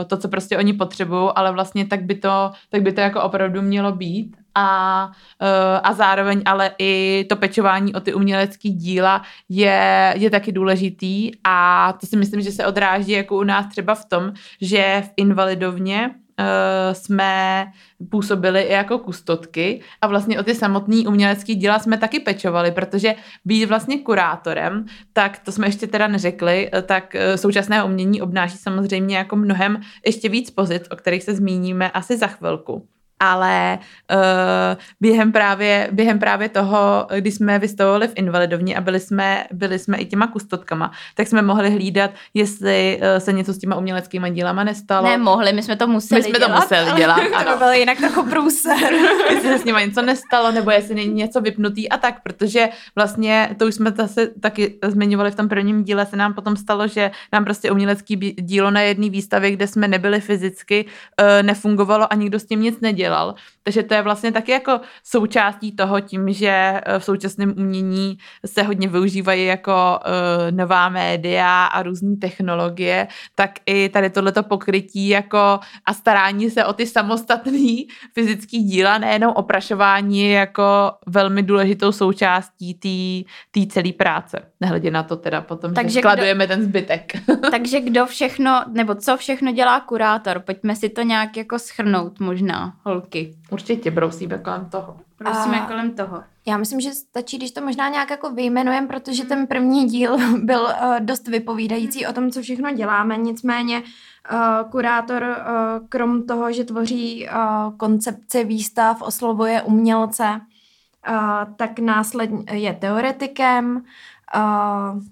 to, co prostě oni potřebují, ale vlastně tak by to, tak by to jako opravdu mělo být a, uh, a zároveň ale i to pečování o ty umělecké díla je, je taky důležitý a to si myslím, že se odráží jako u nás třeba v tom, že v invalidovně uh, jsme působili i jako kustotky a vlastně o ty samotné umělecké díla jsme taky pečovali, protože být vlastně kurátorem, tak to jsme ještě teda neřekli, eh, tak současné umění obnáší samozřejmě jako mnohem ještě víc pozic, o kterých se zmíníme asi za chvilku ale uh, během, právě, během právě toho, když jsme vystavovali v invalidovně a byli jsme, byli jsme i těma kustotkama, tak jsme mohli hlídat, jestli uh, se něco s těma uměleckými dílama nestalo. Ne, mohli, my jsme to museli My jsme dělat. to museli dělat, ano. to bylo jinak trochu průser. jestli se s nimi něco nestalo, nebo jestli není něco vypnutý a tak, protože vlastně to už jsme zase taky zmiňovali v tom prvním díle, se nám potom stalo, že nám prostě umělecký dílo na jedné výstavě, kde jsme nebyli fyzicky, uh, nefungovalo a nikdo s tím nic nedělal Lala. Takže to je vlastně taky jako součástí toho tím, že eh, v současném umění se hodně využívají jako uh, nová média a různé technologie, tak i tady tohleto pokrytí jako a starání se o ty samostatné fyzické díla, nejenom oprašování jako velmi důležitou součástí té celé práce. Nehledě na to teda potom, takže že skladujeme kdo, ten zbytek. takže kdo všechno, nebo co všechno dělá kurátor? Pojďme si to nějak jako schrnout možná, holky. Určitě brousíme kolem toho. Brousíme a... kolem toho. Já myslím, že stačí, když to možná nějak jako vyjmenujeme, protože ten první díl byl uh, dost vypovídající o tom, co všechno děláme, nicméně uh, kurátor, uh, krom toho, že tvoří uh, koncepci výstav, oslovuje umělce, uh, tak následně je teoretikem, uh,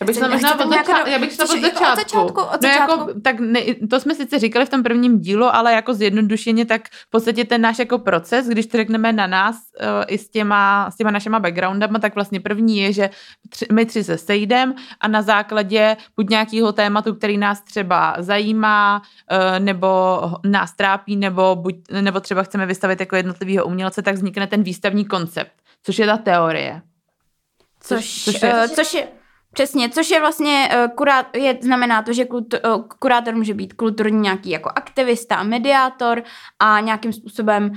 Já bych šla možná od, zača- já bych šla od začátku. Od začátku, od začátku. No jako, tak ne, to jsme sice říkali v tom prvním dílu, ale jako zjednodušeně, tak v podstatě ten náš jako proces, když to řekneme na nás uh, i s těma, s těma našima backgroundama, tak vlastně první je, že tři, my tři se sejdem a na základě buď nějakého tématu, který nás třeba zajímá, uh, nebo nás trápí, nebo, buď, nebo třeba chceme vystavit jako jednotlivého umělce, tak vznikne ten výstavní koncept, což je ta teorie. Což, což, je, uh, což je Přesně, což je vlastně, uh, kurát, je, znamená to, že kultu, uh, kurátor může být kulturní nějaký jako aktivista, mediátor a nějakým způsobem uh,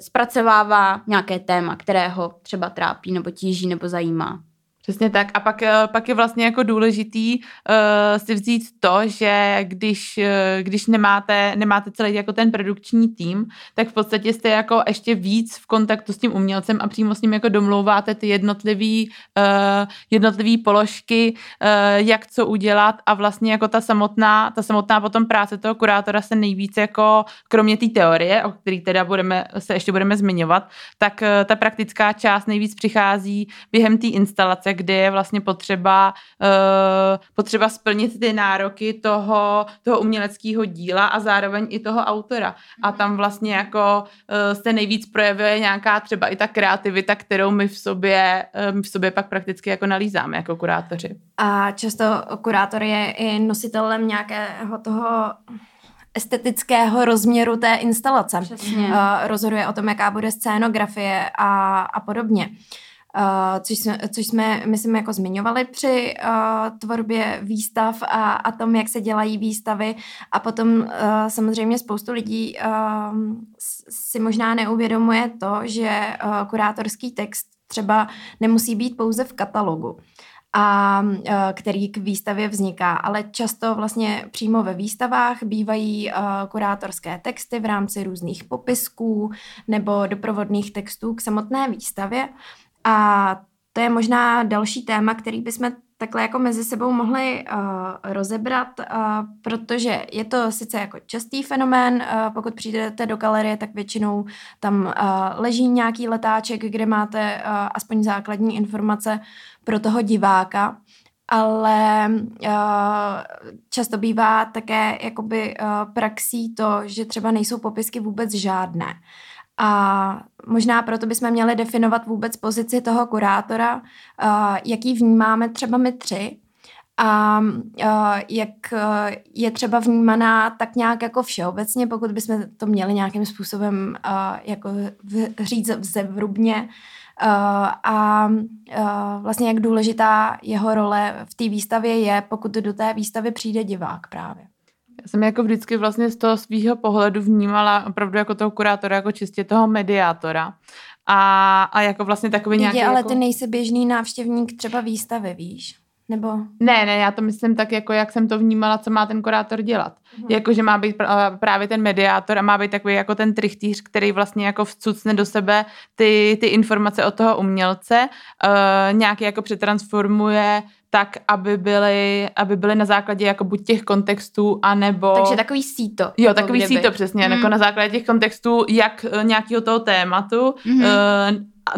zpracovává nějaké téma, které ho třeba trápí nebo tíží nebo zajímá. Přesně tak. A pak, eh, pak je vlastně jako důležitý uh, si vzít to, že když, uh, když nemáte, nemáte celý jako ten produkční tým, tak v podstatě jste jako ještě víc v kontaktu s tím umělcem a přímo s ním jako domlouváte ty jednotlivý, uh, jednotlivý položky, uh, jak co udělat a vlastně jako ta samotná, ta samotná potom práce toho kurátora se nejvíc jako, kromě té teorie, o které teda budeme, se ještě budeme zmiňovat, tak uh, ta praktická část nejvíc přichází během té instalace, kdy je vlastně potřeba, uh, potřeba splnit ty nároky toho, toho uměleckého díla a zároveň i toho autora. A mhm. tam vlastně jako uh, se nejvíc projevuje nějaká třeba i ta kreativita, kterou my v sobě, uh, my v sobě pak prakticky jako nalízáme jako kurátoři. A často kurátor je i nositelem nějakého toho estetického rozměru té instalace. Přesně. Uh, rozhoduje o tom, jaká bude scénografie a, a podobně. Uh, Uh, což, jsme, což jsme, myslím, jako zmiňovali při uh, tvorbě výstav a, a tom, jak se dělají výstavy. A potom uh, samozřejmě spoustu lidí uh, si možná neuvědomuje to, že uh, kurátorský text třeba nemusí být pouze v katalogu a který k výstavě vzniká, ale často vlastně přímo ve výstavách bývají kurátorské texty v rámci různých popisků nebo doprovodných textů k samotné výstavě a to je možná další téma, který bychom takhle jako mezi sebou mohli uh, rozebrat, uh, protože je to sice jako častý fenomén, uh, pokud přijdete do galerie, tak většinou tam uh, leží nějaký letáček, kde máte uh, aspoň základní informace pro toho diváka, ale uh, často bývá také jakoby uh, praxí to, že třeba nejsou popisky vůbec žádné. A možná proto bychom měli definovat vůbec pozici toho kurátora, uh, jaký vnímáme třeba my tři a uh, jak uh, je třeba vnímaná tak nějak jako všeobecně, pokud bychom to měli nějakým způsobem jako říct zevrubně a vlastně jak důležitá jeho role v té výstavě je, pokud do té výstavy přijde divák právě. Já jsem jako vždycky vlastně z toho svého pohledu vnímala opravdu jako toho kurátora, jako čistě toho mediátora. A, a jako vlastně takový nějaký... ale jako... ty nejsi běžný návštěvník třeba výstavy, víš? Nebo... Ne, ne, já to myslím tak, jako jak jsem to vnímala, co má ten kurátor dělat. Mhm. Jako, že má být právě ten mediátor a má být takový jako ten trichtýř, který vlastně jako vcucne do sebe ty, ty informace od toho umělce, uh, nějaký jako přetransformuje tak, aby byly, aby byly na základě jako buď těch kontextů, anebo... Takže takový síto. Jo, jako takový kdyby. síto, přesně, mm. jako na základě těch kontextů, jak uh, nějakého toho tématu, mm. uh,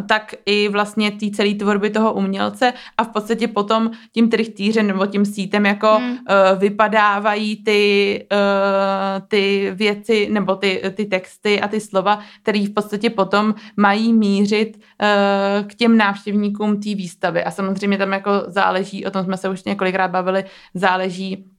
tak i vlastně té celé tvorby toho umělce a v podstatě potom tím trichtýřem nebo tím sítem jako hmm. uh, vypadávají ty, uh, ty věci nebo ty, ty texty a ty slova, které v podstatě potom mají mířit uh, k těm návštěvníkům té výstavy. A samozřejmě tam jako záleží, o tom jsme se už několikrát bavili, záleží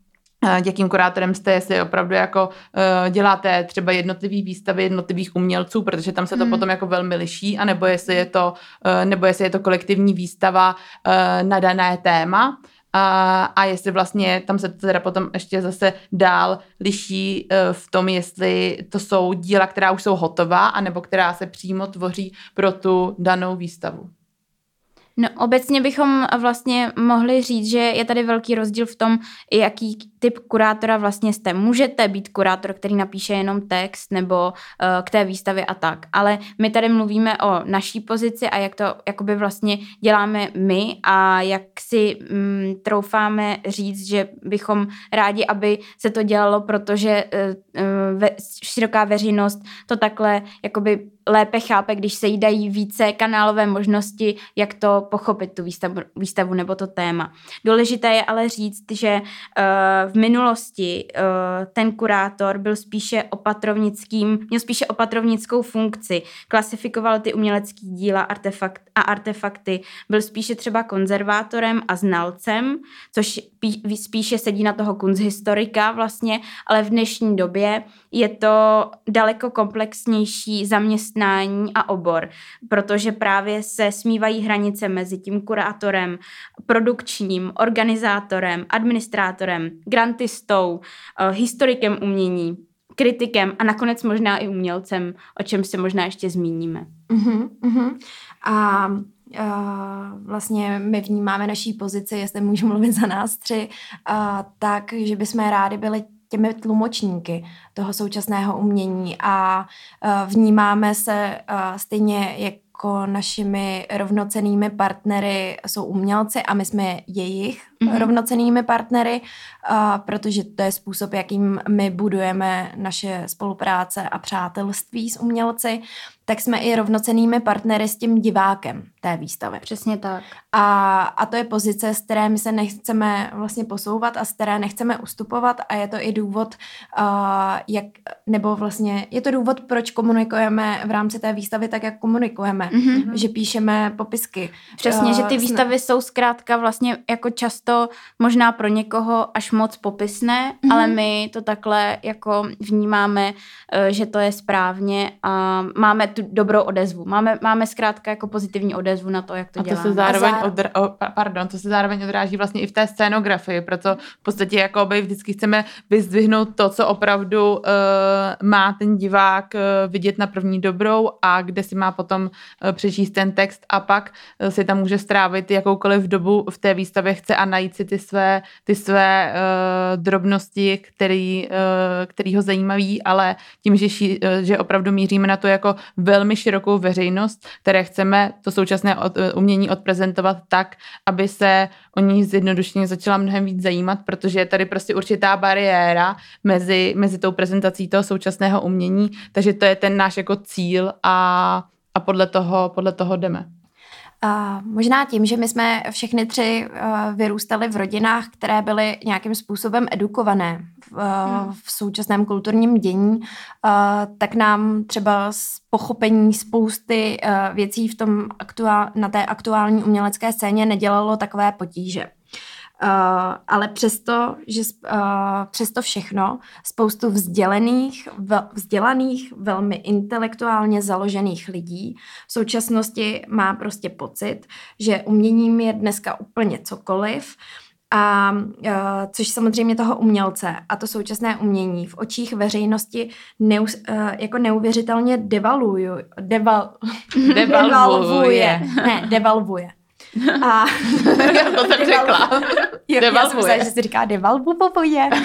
jakým kurátorem jste, jestli opravdu jako uh, děláte třeba jednotlivý výstavy jednotlivých umělců, protože tam se to hmm. potom jako velmi liší, anebo jestli je to, uh, nebo jestli je to kolektivní výstava uh, na dané téma. A, a jestli vlastně tam se to teda potom ještě zase dál liší v tom, jestli to jsou díla, která už jsou hotová, anebo která se přímo tvoří pro tu danou výstavu. No obecně bychom vlastně mohli říct, že je tady velký rozdíl v tom, jaký typ kurátora vlastně jste. Můžete být kurátor, který napíše jenom text nebo uh, k té výstavě a tak, ale my tady mluvíme o naší pozici a jak to jakoby vlastně děláme my a jak si um, troufáme říct, že bychom rádi, aby se to dělalo, protože uh, ve, široká veřejnost to takhle jakoby lépe chápe, když se jí dají více kanálové možnosti, jak to pochopit, tu výstavu, výstavu nebo to téma. Důležité je ale říct, že uh, v minulosti uh, ten kurátor byl spíše opatrovnickým, měl spíše opatrovnickou funkci, klasifikoval ty umělecké díla artefakt a artefakty, byl spíše třeba konzervátorem a znalcem, což pí, spíše sedí na toho kunsthistorika vlastně, ale v dnešní době je to daleko komplexnější zaměstnání a obor, protože právě se smívají hranice mezi tím kurátorem, produkčním, organizátorem, administrátorem, grantistou, uh, historikem umění, kritikem a nakonec možná i umělcem, o čem se možná ještě zmíníme. Uh-huh, uh-huh. A Uh, vlastně my vnímáme naší pozici, jestli můžu mluvit za nás tři, uh, tak, že bychom rádi byli těmi tlumočníky toho současného umění a uh, vnímáme se uh, stejně jako našimi rovnocenými partnery jsou umělci a my jsme jejich mm-hmm. rovnocenými partnery, uh, protože to je způsob, jakým my budujeme naše spolupráce a přátelství s umělci tak jsme i rovnocenými partnery s tím divákem té výstavy. Přesně tak. A, a to je pozice, z které my se nechceme vlastně posouvat a z které nechceme ustupovat a je to i důvod, uh, jak, nebo vlastně je to důvod, proč komunikujeme v rámci té výstavy tak, jak komunikujeme, mm-hmm. že píšeme popisky. Přesně, uh, že ty výstavy jsme... jsou zkrátka vlastně jako často možná pro někoho až moc popisné, mm-hmm. ale my to takhle jako vnímáme, uh, že to je správně a máme tu dobrou odezvu. Máme, máme zkrátka jako pozitivní odezvu na to, jak to a to děláme. Se zároveň zá... odr... oh, pardon, to se zároveň odráží vlastně i v té scénografii, proto v podstatě jako by vždycky chceme vyzdvihnout to, co opravdu uh, má ten divák uh, vidět na první dobrou a kde si má potom uh, přečíst ten text a pak uh, si tam může strávit jakoukoliv dobu v té výstavě chce a najít si ty své, ty své uh, drobnosti, který, uh, který ho zajímaví, ale tím, že, ší, uh, že opravdu míříme na to jako velmi širokou veřejnost, které chceme to současné od, eh, umění odprezentovat tak, aby se o ní zjednodušeně začala mnohem víc zajímat, protože je tady prostě určitá bariéra mezi, mezi tou prezentací toho současného umění, takže to je ten náš jako cíl a, a podle, toho, podle toho jdeme. Uh, možná tím, že my jsme všechny tři uh, vyrůstali v rodinách, které byly nějakým způsobem edukované v, uh, v současném kulturním dění, uh, tak nám třeba z pochopení spousty věcí v tom aktuál, na té aktuální umělecké scéně nedělalo takové potíže. Uh, ale přesto, že uh, přesto všechno spoustu vzdělených, vel, vzdělaných, velmi intelektuálně založených lidí v současnosti má prostě pocit, že uměním je dneska úplně cokoliv, a uh, což samozřejmě toho umělce a to současné umění v očích veřejnosti neus, uh, jako neuvěřitelně devaluju, deval, devalvuje. Ne, devalvuje. A to jsem řekla. Jo, devalvuje. Já jsem že se říká devalvuje.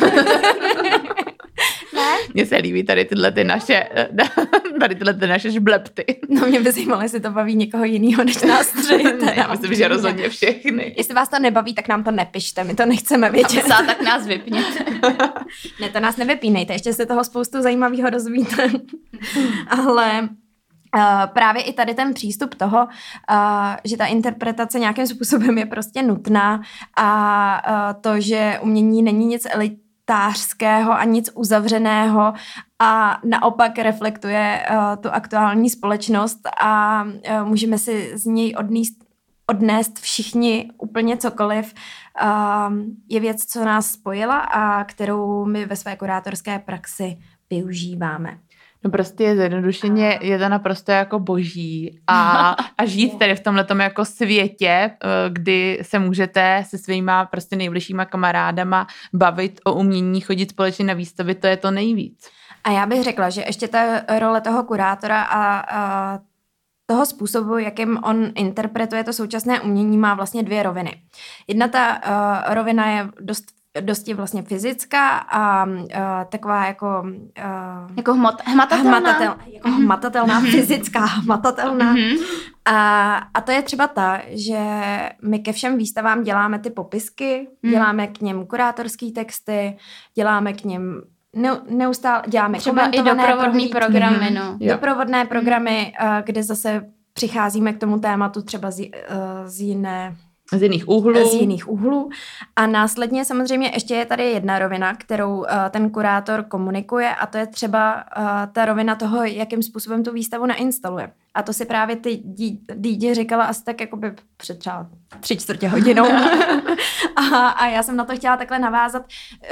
ne? Mně se líbí tady tyhle ty naše, tady tyhle ty naše žblepty. No mě by zajímalo, jestli to baví někoho jiného než nás tři. ne, já myslím, že rozhodně všechny. Jestli vás to nebaví, tak nám to nepište, my to nechceme vědět. A tak nás vypněte. ne, to nás nevypínejte, ještě se toho spoustu zajímavého dozvíte. Ale Uh, právě i tady ten přístup toho, uh, že ta interpretace nějakým způsobem je prostě nutná a uh, to, že umění není nic elitářského a nic uzavřeného a naopak reflektuje tu aktuální společnost a můžeme si z něj odníst, odnést všichni úplně cokoliv, je věc, co nás spojila a kterou my ve své kurátorské praxi využíváme. No prostě je zjednodušeně, je to naprosto jako boží a, a žít tady v tomhle jako světě, eh, kdy se můžete se svýma prostě nejbližšíma kamarádama bavit o umění, chodit společně na výstavy, to je to nejvíc. A já bych řekla, že ještě ta role toho kurátora a, a toho způsobu, jakým on interpretuje to současné umění, má vlastně dvě roviny. Jedna ta uh, rovina je dost dosti vlastně fyzická a uh, taková jako... Uh, jako hmot, hmatatelná. Hmatatel, jako mm-hmm. hmatatelná, fyzická, hmatatelná. Mm-hmm. A, a to je třeba ta, že my ke všem výstavám děláme ty popisky, mm. děláme k něm kurátorské texty, děláme k něm ne, neustále děláme Třeba i doprovodný programy, no. Doprovodné programy, kde zase přicházíme k tomu tématu třeba z, z jiné z jiných úhlů. Z jiných úhlů. A následně samozřejmě ještě je tady jedna rovina, kterou uh, ten kurátor komunikuje a to je třeba uh, ta rovina toho, jakým způsobem tu výstavu nainstaluje. A to si právě ty dítě říkala asi tak jakoby před třeba tři čtvrtě hodinou. a, a já jsem na to chtěla takhle navázat,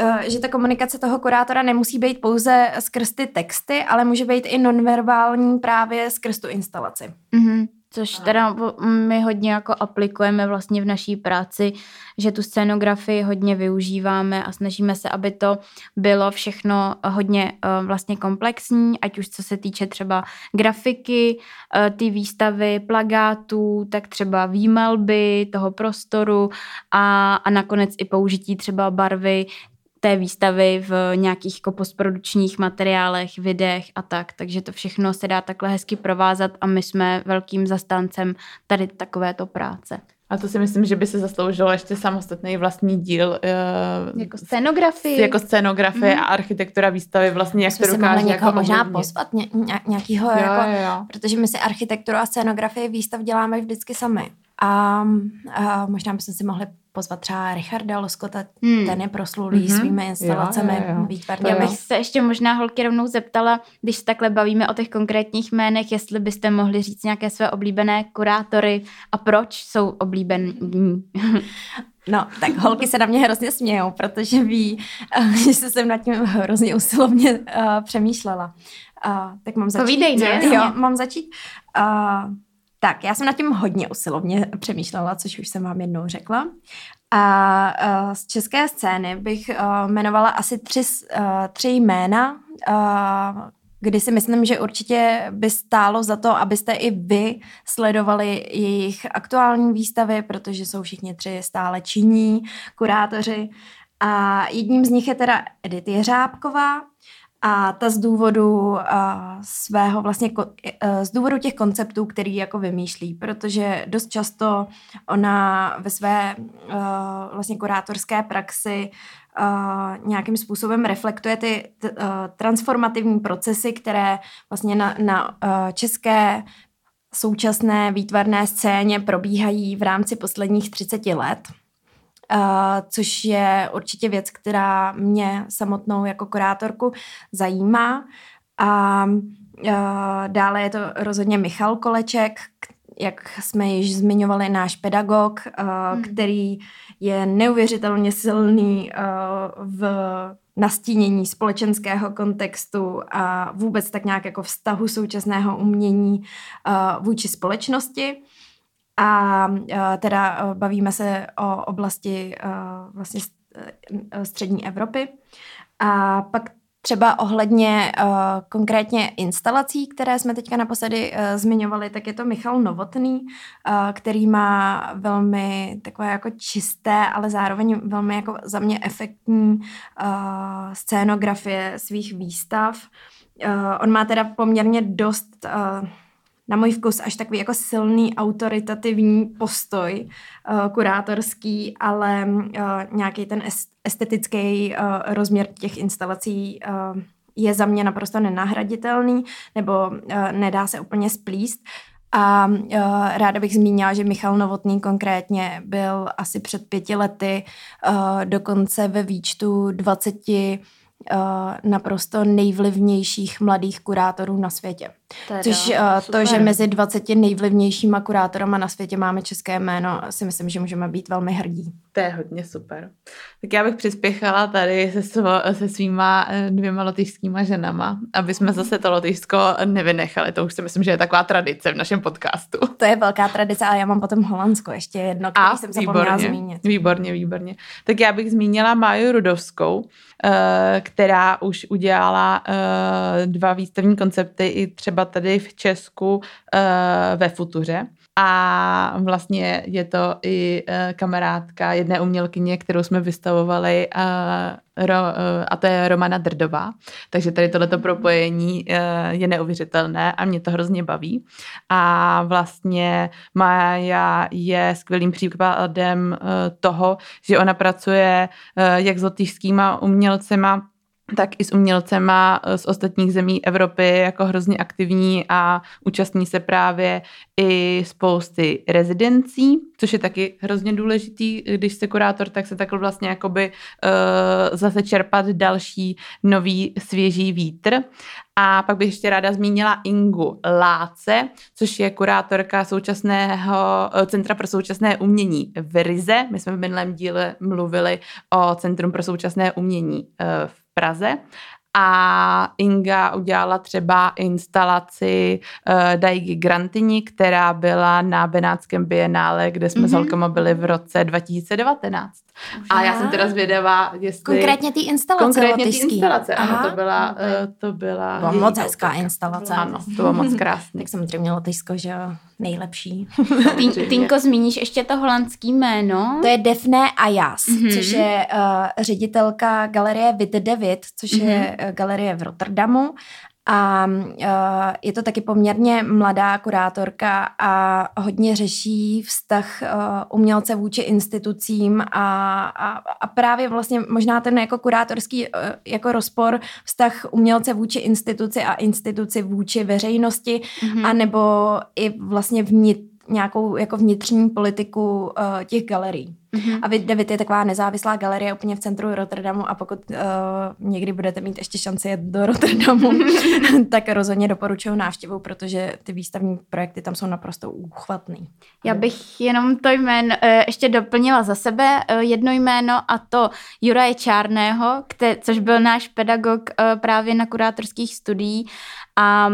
uh, že ta komunikace toho kurátora nemusí být pouze skrz ty texty, ale může být i nonverbální právě skrz tu instalaci. Mm-hmm. Což teda my hodně jako aplikujeme vlastně v naší práci, že tu scénografii hodně využíváme a snažíme se, aby to bylo všechno hodně uh, vlastně komplexní, ať už co se týče třeba grafiky, uh, ty výstavy, plagátů, tak třeba výmalby toho prostoru a, a nakonec i použití třeba barvy, té výstavy v nějakých jako postprodučních materiálech, videech a tak, takže to všechno se dá takhle hezky provázat a my jsme velkým zastáncem tady takovéto práce. A to si myslím, že by se zasloužilo ještě samostatný vlastní díl. Uh, jako scenografii. Jako scenografie mm. a architektura výstavy vlastně, jak to dokáže jako možná pozvat ně, ně, nějakýho, jo, jako, jo, jo. protože my si architekturu a scenografii výstav děláme vždycky sami. A, a možná bychom si mohli pozvat třeba Richarda Loskota, hmm. ten je proslulý mm-hmm. svými instalacemi jo, jo, jo. výtvarně. Já bych se ještě možná holky rovnou zeptala, když se takhle bavíme o těch konkrétních jménech, jestli byste mohli říct nějaké své oblíbené kurátory a proč jsou oblíbení. No, tak holky se na mě hrozně smějou, protože ví, že jsem nad tím hrozně usilovně uh, přemýšlela. Uh, tak mám začít. Povídej, ne? Jo, mám začít. Uh, tak, já jsem nad tím hodně usilovně přemýšlela, což už jsem vám jednou řekla. A uh, z české scény bych uh, jmenovala asi tři, uh, tři jména, kdy si myslím, že určitě by stálo za to, abyste i vy sledovali jejich aktuální výstavy, protože jsou všichni tři stále činní kurátoři. A jedním z nich je teda Edith Jeřábková, a ta z důvodu uh, svého vlastně, uh, z důvodu těch konceptů, který jako vymýšlí, protože dost často ona ve své uh, vlastně kurátorské praxi uh, nějakým způsobem reflektuje ty t, uh, transformativní procesy, které vlastně na, na uh, české současné výtvarné scéně probíhají v rámci posledních 30 let. Uh, což je určitě věc, která mě samotnou jako kurátorku zajímá. A uh, dále je to rozhodně Michal Koleček, jak jsme již zmiňovali, náš pedagog, uh, hmm. který je neuvěřitelně silný v nastínění společenského kontextu a vůbec tak nějak jako vztahu současného umění vůči společnosti. A teda bavíme se o oblasti vlastně střední Evropy. A pak třeba ohledně uh, konkrétně instalací, které jsme teďka naposledy uh, zmiňovali, tak je to Michal Novotný, uh, který má velmi takové jako čisté, ale zároveň velmi jako za mě efektní uh, scénografie svých výstav. Uh, on má teda poměrně dost uh, na můj vkus až takový jako silný autoritativní postoj uh, kurátorský, ale uh, nějaký ten estetický uh, rozměr těch instalací uh, je za mě naprosto nenahraditelný nebo uh, nedá se úplně splíst. A uh, ráda bych zmínila, že Michal Novotný konkrétně byl asi před pěti lety uh, dokonce ve výčtu 20 uh, naprosto nejvlivnějších mladých kurátorů na světě. Teda, Což uh, to, že mezi 20 nejvlivnějšíma kurátorama na světě máme české jméno, si myslím, že můžeme být velmi hrdí. To je hodně super. Tak já bych přispěchala tady se, svo, se svýma eh, dvěma lotyšskýma ženama, aby jsme zase to lotyšsko nevynechali. To už si myslím, že je taková tradice v našem podcastu. To je velká tradice a já mám potom Holandsko ještě jedno, který a, jsem zapomněla výborně, zmínit. Výborně, výborně. Tak já bych zmínila Máju Rudovskou, eh, která už udělala eh, dva výstavní koncepty i třeba tady v Česku ve Futuře a vlastně je to i uh, kamarádka jedné umělkyně, kterou jsme vystavovali uh, ro, uh, a to je Romana Drdová. Takže tady tohleto propojení uh, je neuvěřitelné a mě to hrozně baví. A vlastně Maja je skvělým příkladem uh, toho, že ona pracuje uh, jak s lotyšskýma umělcema, tak i s umělcema z ostatních zemí Evropy jako hrozně aktivní a účastní se právě i spousty rezidencí, což je taky hrozně důležitý, když jste kurátor, tak se takhle vlastně jakoby uh, zase čerpat další nový svěží vítr. A pak bych ještě ráda zmínila Ingu Láce, což je kurátorka současného eh, Centra pro současné umění v Rize. My jsme v minulém díle mluvili o Centrum pro současné umění eh, v Praze a Inga udělala třeba instalaci uh, Daigi Grantini, která byla na Benátském bienále, kde jsme mm-hmm. s mhm. holkama byli v roce 2019. A já jsem teda zvědavá, jestli... Konkrétně ty instalace Konkrétně ty instalace, Aha. ano, to byla... Uh, to byla byla moc hezká instalace. Ano, to bylo moc krásné. tak samozřejmě měla Lotyšsko, že jo, nejlepší. Tinko, zmíníš ještě to holandský jméno? To je Defne Ajas, mm-hmm. což je uh, ředitelka galerie Witte David, což mm-hmm. je uh, galerie v Rotterdamu a uh, je to taky poměrně mladá kurátorka a hodně řeší vztah uh, umělce vůči institucím a, a, a právě vlastně možná ten jako kurátorský uh, jako rozpor vztah umělce vůči instituci a instituci vůči veřejnosti, mm-hmm. anebo i vlastně vnitř nějakou jako vnitřní politiku těch galerií. Mm-hmm. A David je taková nezávislá galerie úplně v centru Rotterdamu a pokud uh, někdy budete mít ještě šanci jet do Rotterdamu, tak rozhodně doporučuji návštěvu, protože ty výstavní projekty tam jsou naprosto úchvatný. Já bych jenom to jméno uh, ještě doplnila za sebe uh, jedno jméno a to Juraje Čárného, kte- což byl náš pedagog uh, právě na kurátorských studiích a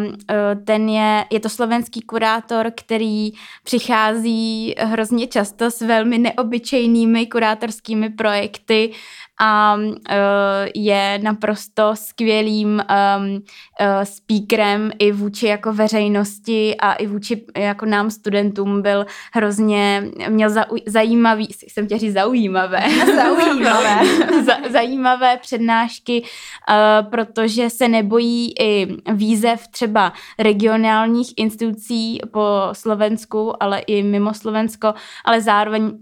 ten je, je to slovenský kurátor, který přichází hrozně často s velmi neobyčejnými kurátorskými projekty a uh, je naprosto skvělým um, uh, speakerem i vůči jako veřejnosti a i vůči jako nám studentům byl hrozně, měl zau, zajímavý, jsem chtěla říct zaujímavé, zaujímavé. zajímavé přednášky, uh, protože se nebojí i výzev třeba regionálních institucí po Slovensku, ale i mimo Slovensko, ale zároveň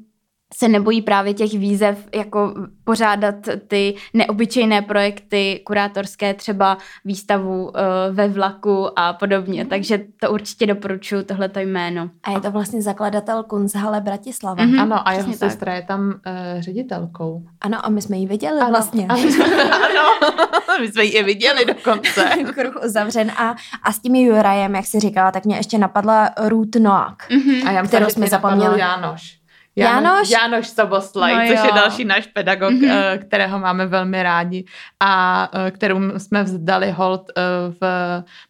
se nebojí právě těch výzev, jako pořádat ty neobyčejné projekty kurátorské, třeba výstavu uh, ve vlaku a podobně. Mm. Takže to určitě doporučuji, tohleto jméno. A je to vlastně zakladatel Kunzhale Bratislava. Mm-hmm. Ano, a jeho sestra je tam uh, ředitelkou. Ano, a my jsme ji viděli ano, vlastně. Ano, ano, my jsme ji i viděli dokonce. Kruh uzavřen. A, a s tím Jurajem, jak jsi říkala, tak mě ještě napadla Ruth Noak, mm-hmm. a já kterou jsme zapomněli. Jánoš. Jánoš? Jánoš Soboslaj, no což je další náš pedagog, mm-hmm. kterého máme velmi rádi a eh, kterou jsme vzdali hold eh, v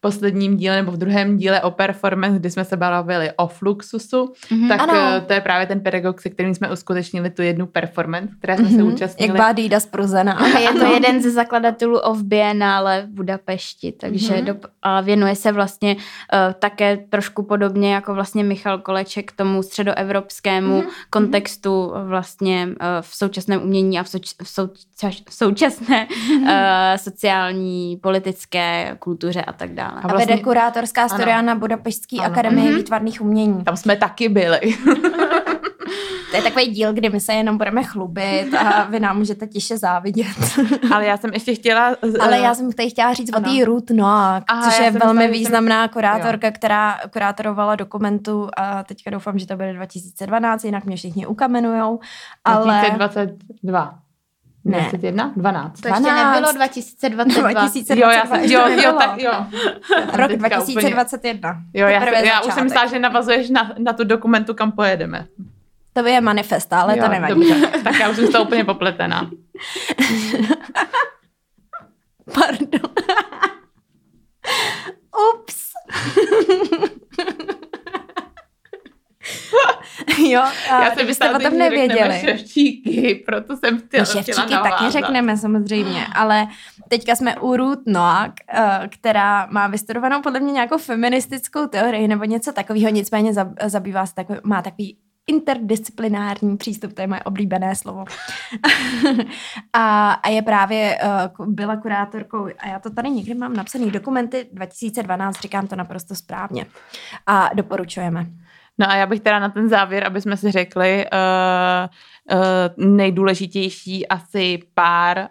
posledním díle nebo v druhém díle o performance, kdy jsme se bavili o Fluxusu, mm-hmm. tak ano. to je právě ten pedagog, se kterým jsme uskutečnili tu jednu performance, které jsme mm-hmm. se mhm. účastnili. Jak byla Dida Spruzena. A je to jeden ze zakladatelů of Biennále v Budapešti, takže mm-hmm. do, a věnuje se vlastně uh, také trošku podobně jako vlastně Michal Koleček tomu středoevropskému mm-hmm kontextu vlastně eh, v současném umění a v, souč, v, souč, v současné uh, sociální, politické kultuře a tak dále. A, vlastně, a vede kurátorská studia na Budapešské akademii mm-hmm. výtvarných umění. Tam jsme taky byli. To je takový díl, kdy my se jenom budeme chlubit a vy nám můžete tiše závidět. Ale já jsem ještě chtěla... Ale já jsem tady chtěla říct ano. o té Ruth Noak, Aha, což je velmi významná jsem... kurátorka, jo. která kurátorovala dokumentu a teďka doufám, že to bude 2012, jinak mě všichni ukamenujou. Ale... 2022. Ne. 21? 12. To ještě 12. nebylo 2022. 2022. Jo, já jsem, jo, jo, tak jo. Rok 2021. Jo, já, já už jsem myslela, že navazuješ na, na tu dokumentu, kam pojedeme. To je manifest, ale jo, to nevadí. Dobře. Tak já už jsem to úplně popletená. Pardon. Ups. jo, a já jsem byste o tom nevěděli. ševčíky, proto jsem chtěla, ševčíky taky řekneme samozřejmě, ale teďka jsme u Ruth Noak, eh, která má vystudovanou podle mě nějakou feministickou teorii nebo něco takového, nicméně zabývá se takový, má takový interdisciplinární přístup, to je moje oblíbené slovo. a, a je právě, uh, byla kurátorkou, a já to tady někdy mám napsaný, dokumenty 2012, říkám to naprosto správně. A doporučujeme. No a já bych teda na ten závěr, aby jsme si řekli, uh, nejdůležitější asi pár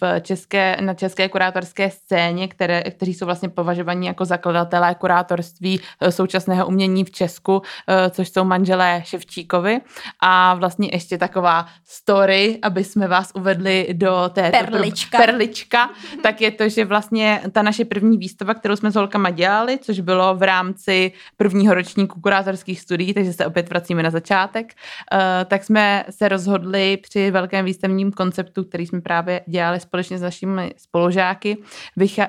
v české, na české kurátorské scéně, které, kteří jsou vlastně považovaní jako zakladatelé kurátorství současného umění v Česku, což jsou manželé Ševčíkovi. A vlastně ještě taková story, aby jsme vás uvedli do té perlička. perlička, tak je to, že vlastně ta naše první výstava, kterou jsme s holkama dělali, což bylo v rámci prvního ročníku kurátorských studií, takže se opět vracíme na začátek, eh, tak jsme se rozhodli při velkém výstavním konceptu, který jsme právě dělali společně s našimi spolužáky,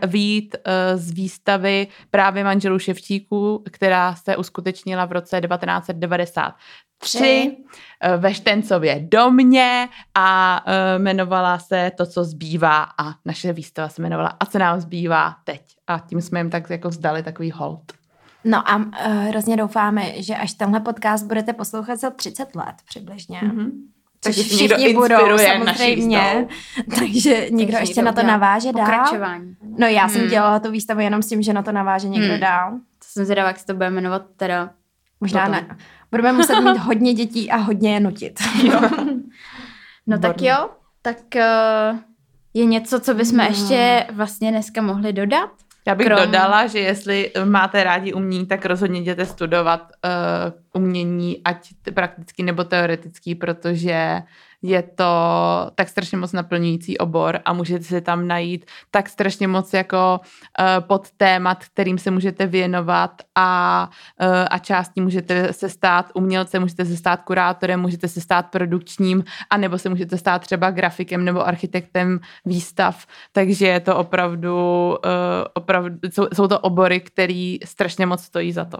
vyjít eh, z výstavy právě manželů Ševčíků, která se uskutečnila v roce 1990 tři eh, ve Štencově domě a uh, jmenovala se To, co zbývá a naše výstava se jmenovala A co nám zbývá teď. A tím jsme jim tak jako vzdali takový hold. No a uh, hrozně doufáme, že až tenhle podcast budete poslouchat za 30 let přibližně. Mm-hmm. Takže všichni budou samozřejmě, takže někdo ještě na to naváže dál. Pokračování. No já jsem hmm. dělala tu výstavu jenom s tím, že na to naváže někdo hmm. dál. To jsem zvědavá, jak se to bude jmenovat teda. Možná ne. Budeme muset mít hodně dětí a hodně je nutit. Jo. no tak jo, tak uh, je něco, co bychom no. ještě vlastně dneska mohli dodat? Já bych Krom... dodala, že jestli máte rádi umění, tak rozhodně jděte studovat uh, umění, ať praktický nebo teoretický, protože je to tak strašně moc naplňující obor a můžete si tam najít tak strašně moc jako uh, pod témat, kterým se můžete věnovat a, uh, a částí můžete se stát umělcem, můžete se stát kurátorem, můžete se stát produkčním a nebo se můžete stát třeba grafikem nebo architektem výstav, takže je to opravdu, uh, opravdu jsou, jsou to obory, který strašně moc stojí za to.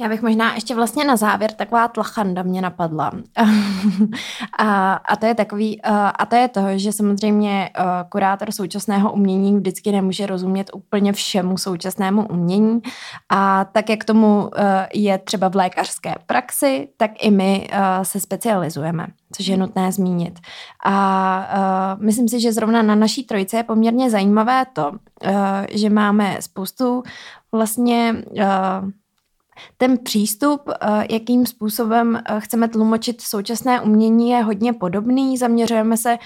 Já bych možná ještě vlastně na závěr taková tlachanda mě napadla. a, a to je takový, a to je to, že samozřejmě kurátor současného umění vždycky nemůže rozumět úplně všemu současnému umění a tak, jak tomu je třeba v lékařské praxi, tak i my se specializujeme, což je nutné zmínit. A myslím si, že zrovna na naší trojice je poměrně zajímavé to, že máme spoustu vlastně ten přístup, eh, jakým způsobem eh, chceme tlumočit současné umění, je hodně podobný. Zaměřujeme se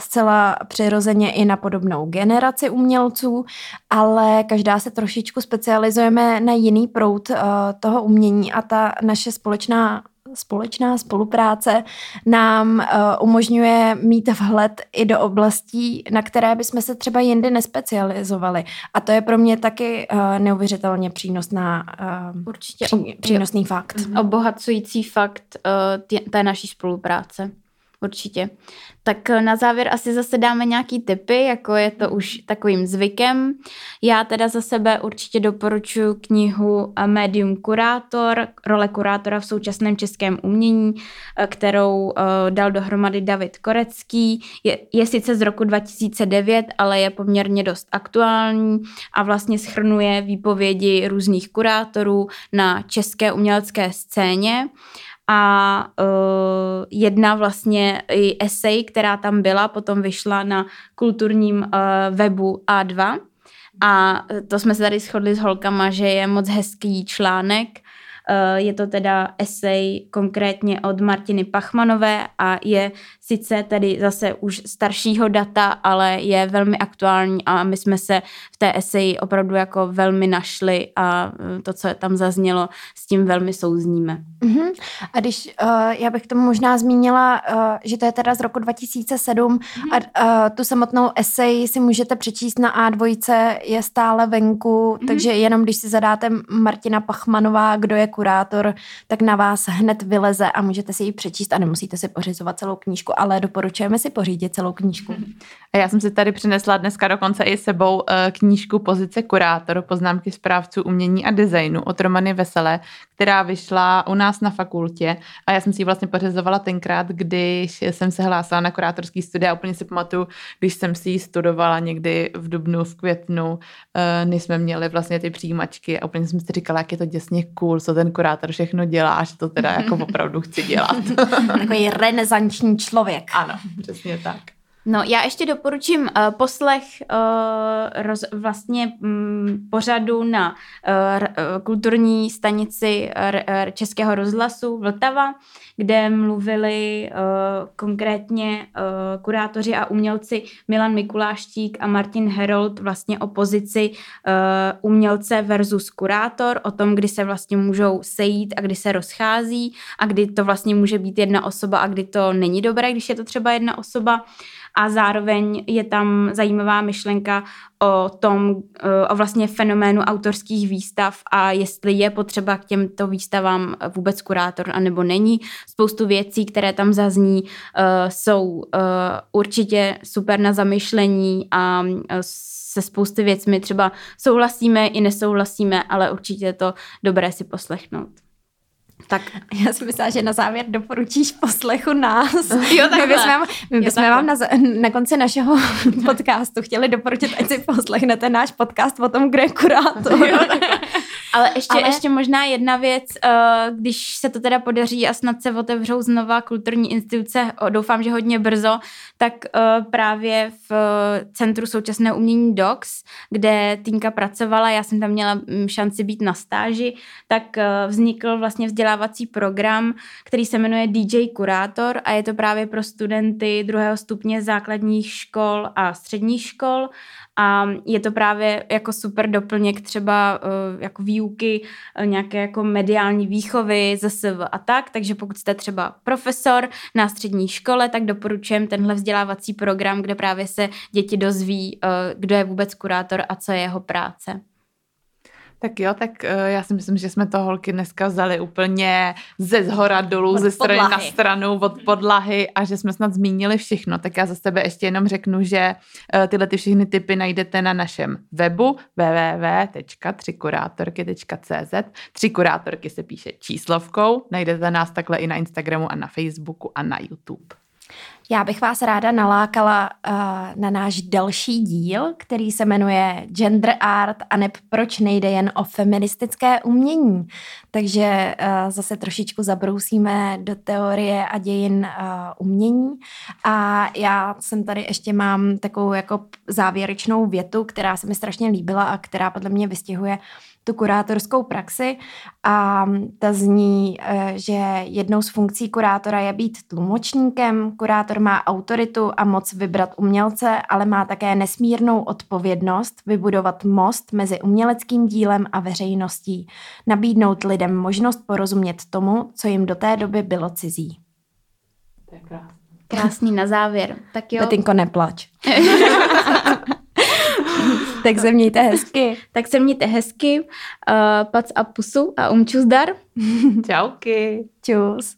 zcela přirozeně i na podobnou generaci umělců, ale každá se trošičku specializujeme na jiný proud eh, toho umění a ta naše společná společná spolupráce nám uh, umožňuje mít vhled i do oblastí, na které bychom se třeba jindy nespecializovali. A to je pro mě taky uh, neuvěřitelně přínosná, uh, Určitě. Pří, přínosný fakt. Obohacující fakt té naší spolupráce. Určitě. Tak na závěr asi zase dáme nějaký tipy, jako je to už takovým zvykem. Já teda za sebe určitě doporučuji knihu Medium Kurátor, role kurátora v současném českém umění, kterou dal dohromady David Korecký. Je, je sice z roku 2009, ale je poměrně dost aktuální a vlastně schrnuje výpovědi různých kurátorů na české umělecké scéně a uh, jedna vlastně i esej, která tam byla, potom vyšla na kulturním uh, webu A2 a to jsme se tady shodli s holkama, že je moc hezký článek, je to teda esej konkrétně od Martiny Pachmanové a je sice tedy zase už staršího data, ale je velmi aktuální a my jsme se v té eseji opravdu jako velmi našli a eh, to, co tam zaznělo, s tím velmi souzníme. Uh-huh. A když uh, já bych tomu možná zmínila, uh, že to je teda z roku 2007 uh-huh. a uh, tu samotnou esej si můžete přečíst na A2, je stále venku, uh-huh. takže jenom když si zadáte Martina Pachmanová, kdo je kurátor, tak na vás hned vyleze a můžete si ji přečíst a nemusíte si pořizovat celou knížku, ale doporučujeme si pořídit celou knížku. A já jsem si tady přinesla dneska dokonce i sebou uh, knížku Pozice kurátor, poznámky správců umění a designu od Romany Veselé, která vyšla u nás na fakultě a já jsem si ji vlastně pořizovala tenkrát, když jsem se hlásila na kurátorský studia úplně si pamatuju, když jsem si ji studovala někdy v dubnu, v květnu, uh, než jsme měli vlastně ty přijímačky a úplně jsem si říkala, jak je to děsně cool, co ten kurátor všechno dělá a že to teda jako opravdu chci dělat. Takový renesanční člověk. Ano, přesně tak. No, já ještě doporučím uh, poslech uh, roz, vlastně um, pořadu na uh, kulturní stanici uh, Českého rozhlasu Vltava, kde mluvili uh, konkrétně uh, kurátoři a umělci Milan Mikuláštík a Martin Herold vlastně o pozici uh, umělce versus kurátor, o tom, kdy se vlastně můžou sejít a kdy se rozchází a kdy to vlastně může být jedna osoba a kdy to není dobré, když je to třeba jedna osoba a zároveň je tam zajímavá myšlenka o tom, o vlastně fenoménu autorských výstav a jestli je potřeba k těmto výstavám vůbec kurátor, anebo není. Spoustu věcí, které tam zazní, jsou určitě super na zamyšlení a se spousty věcmi třeba souhlasíme i nesouhlasíme, ale určitě je to dobré si poslechnout. Tak já si myslím, že na závěr doporučíš poslechu nás. Jo, takhle. My bychom, my bychom jo, vám na, na konci našeho podcastu chtěli doporučit, ať si poslechnete náš podcast o tom, kde je kurátor. Jo, ale ještě, Ale... ještě možná jedna věc, uh, když se to teda podaří a snad se otevřou znova kulturní instituce, doufám, že hodně brzo, tak uh, právě v uh, Centru současného umění DOX, kde Týnka pracovala, já jsem tam měla mm, šanci být na stáži, tak vznikl vlastně vzdělávací program, který se jmenuje DJ Kurátor a je to právě pro studenty druhého stupně základních škol a středních škol a je to právě jako super doplněk třeba uh, jako výuky, uh, nějaké jako mediální výchovy, ZSV a tak, takže pokud jste třeba profesor na střední škole, tak doporučujem tenhle vzdělávací program, kde právě se děti dozví, uh, kdo je vůbec kurátor a co je jeho práce. Tak jo, tak uh, já si myslím, že jsme to holky dneska vzali úplně ze zhora dolů, od ze strany podlahy. na stranu, od podlahy a že jsme snad zmínili všechno. Tak já za sebe ještě jenom řeknu, že uh, tyhle ty všechny typy najdete na našem webu www.třikurátorky.cz Tři kurátorky se píše číslovkou, najdete nás takhle i na Instagramu a na Facebooku a na YouTube. Já bych vás ráda nalákala uh, na náš další díl, který se jmenuje Gender Art a neb proč nejde jen o feministické umění. Takže uh, zase trošičku zabrousíme do teorie a dějin uh, umění. A já jsem tady ještě mám takovou jako závěrečnou větu, která se mi strašně líbila a která podle mě vystihuje tu kurátorskou praxi a ta zní, eh, že jednou z funkcí kurátora je být tlumočníkem. Kurátor má autoritu a moc vybrat umělce, ale má také nesmírnou odpovědnost vybudovat most mezi uměleckým dílem a veřejností, nabídnout lidem možnost porozumět tomu, co jim do té doby bylo cizí. To je krásný. Krásný na závěr. Tak jo. Petinko, neplač. tak se mějte hezky. Tak se mějte hezky. Uh, pac a pusu a umču zdar. Čauky. Čus.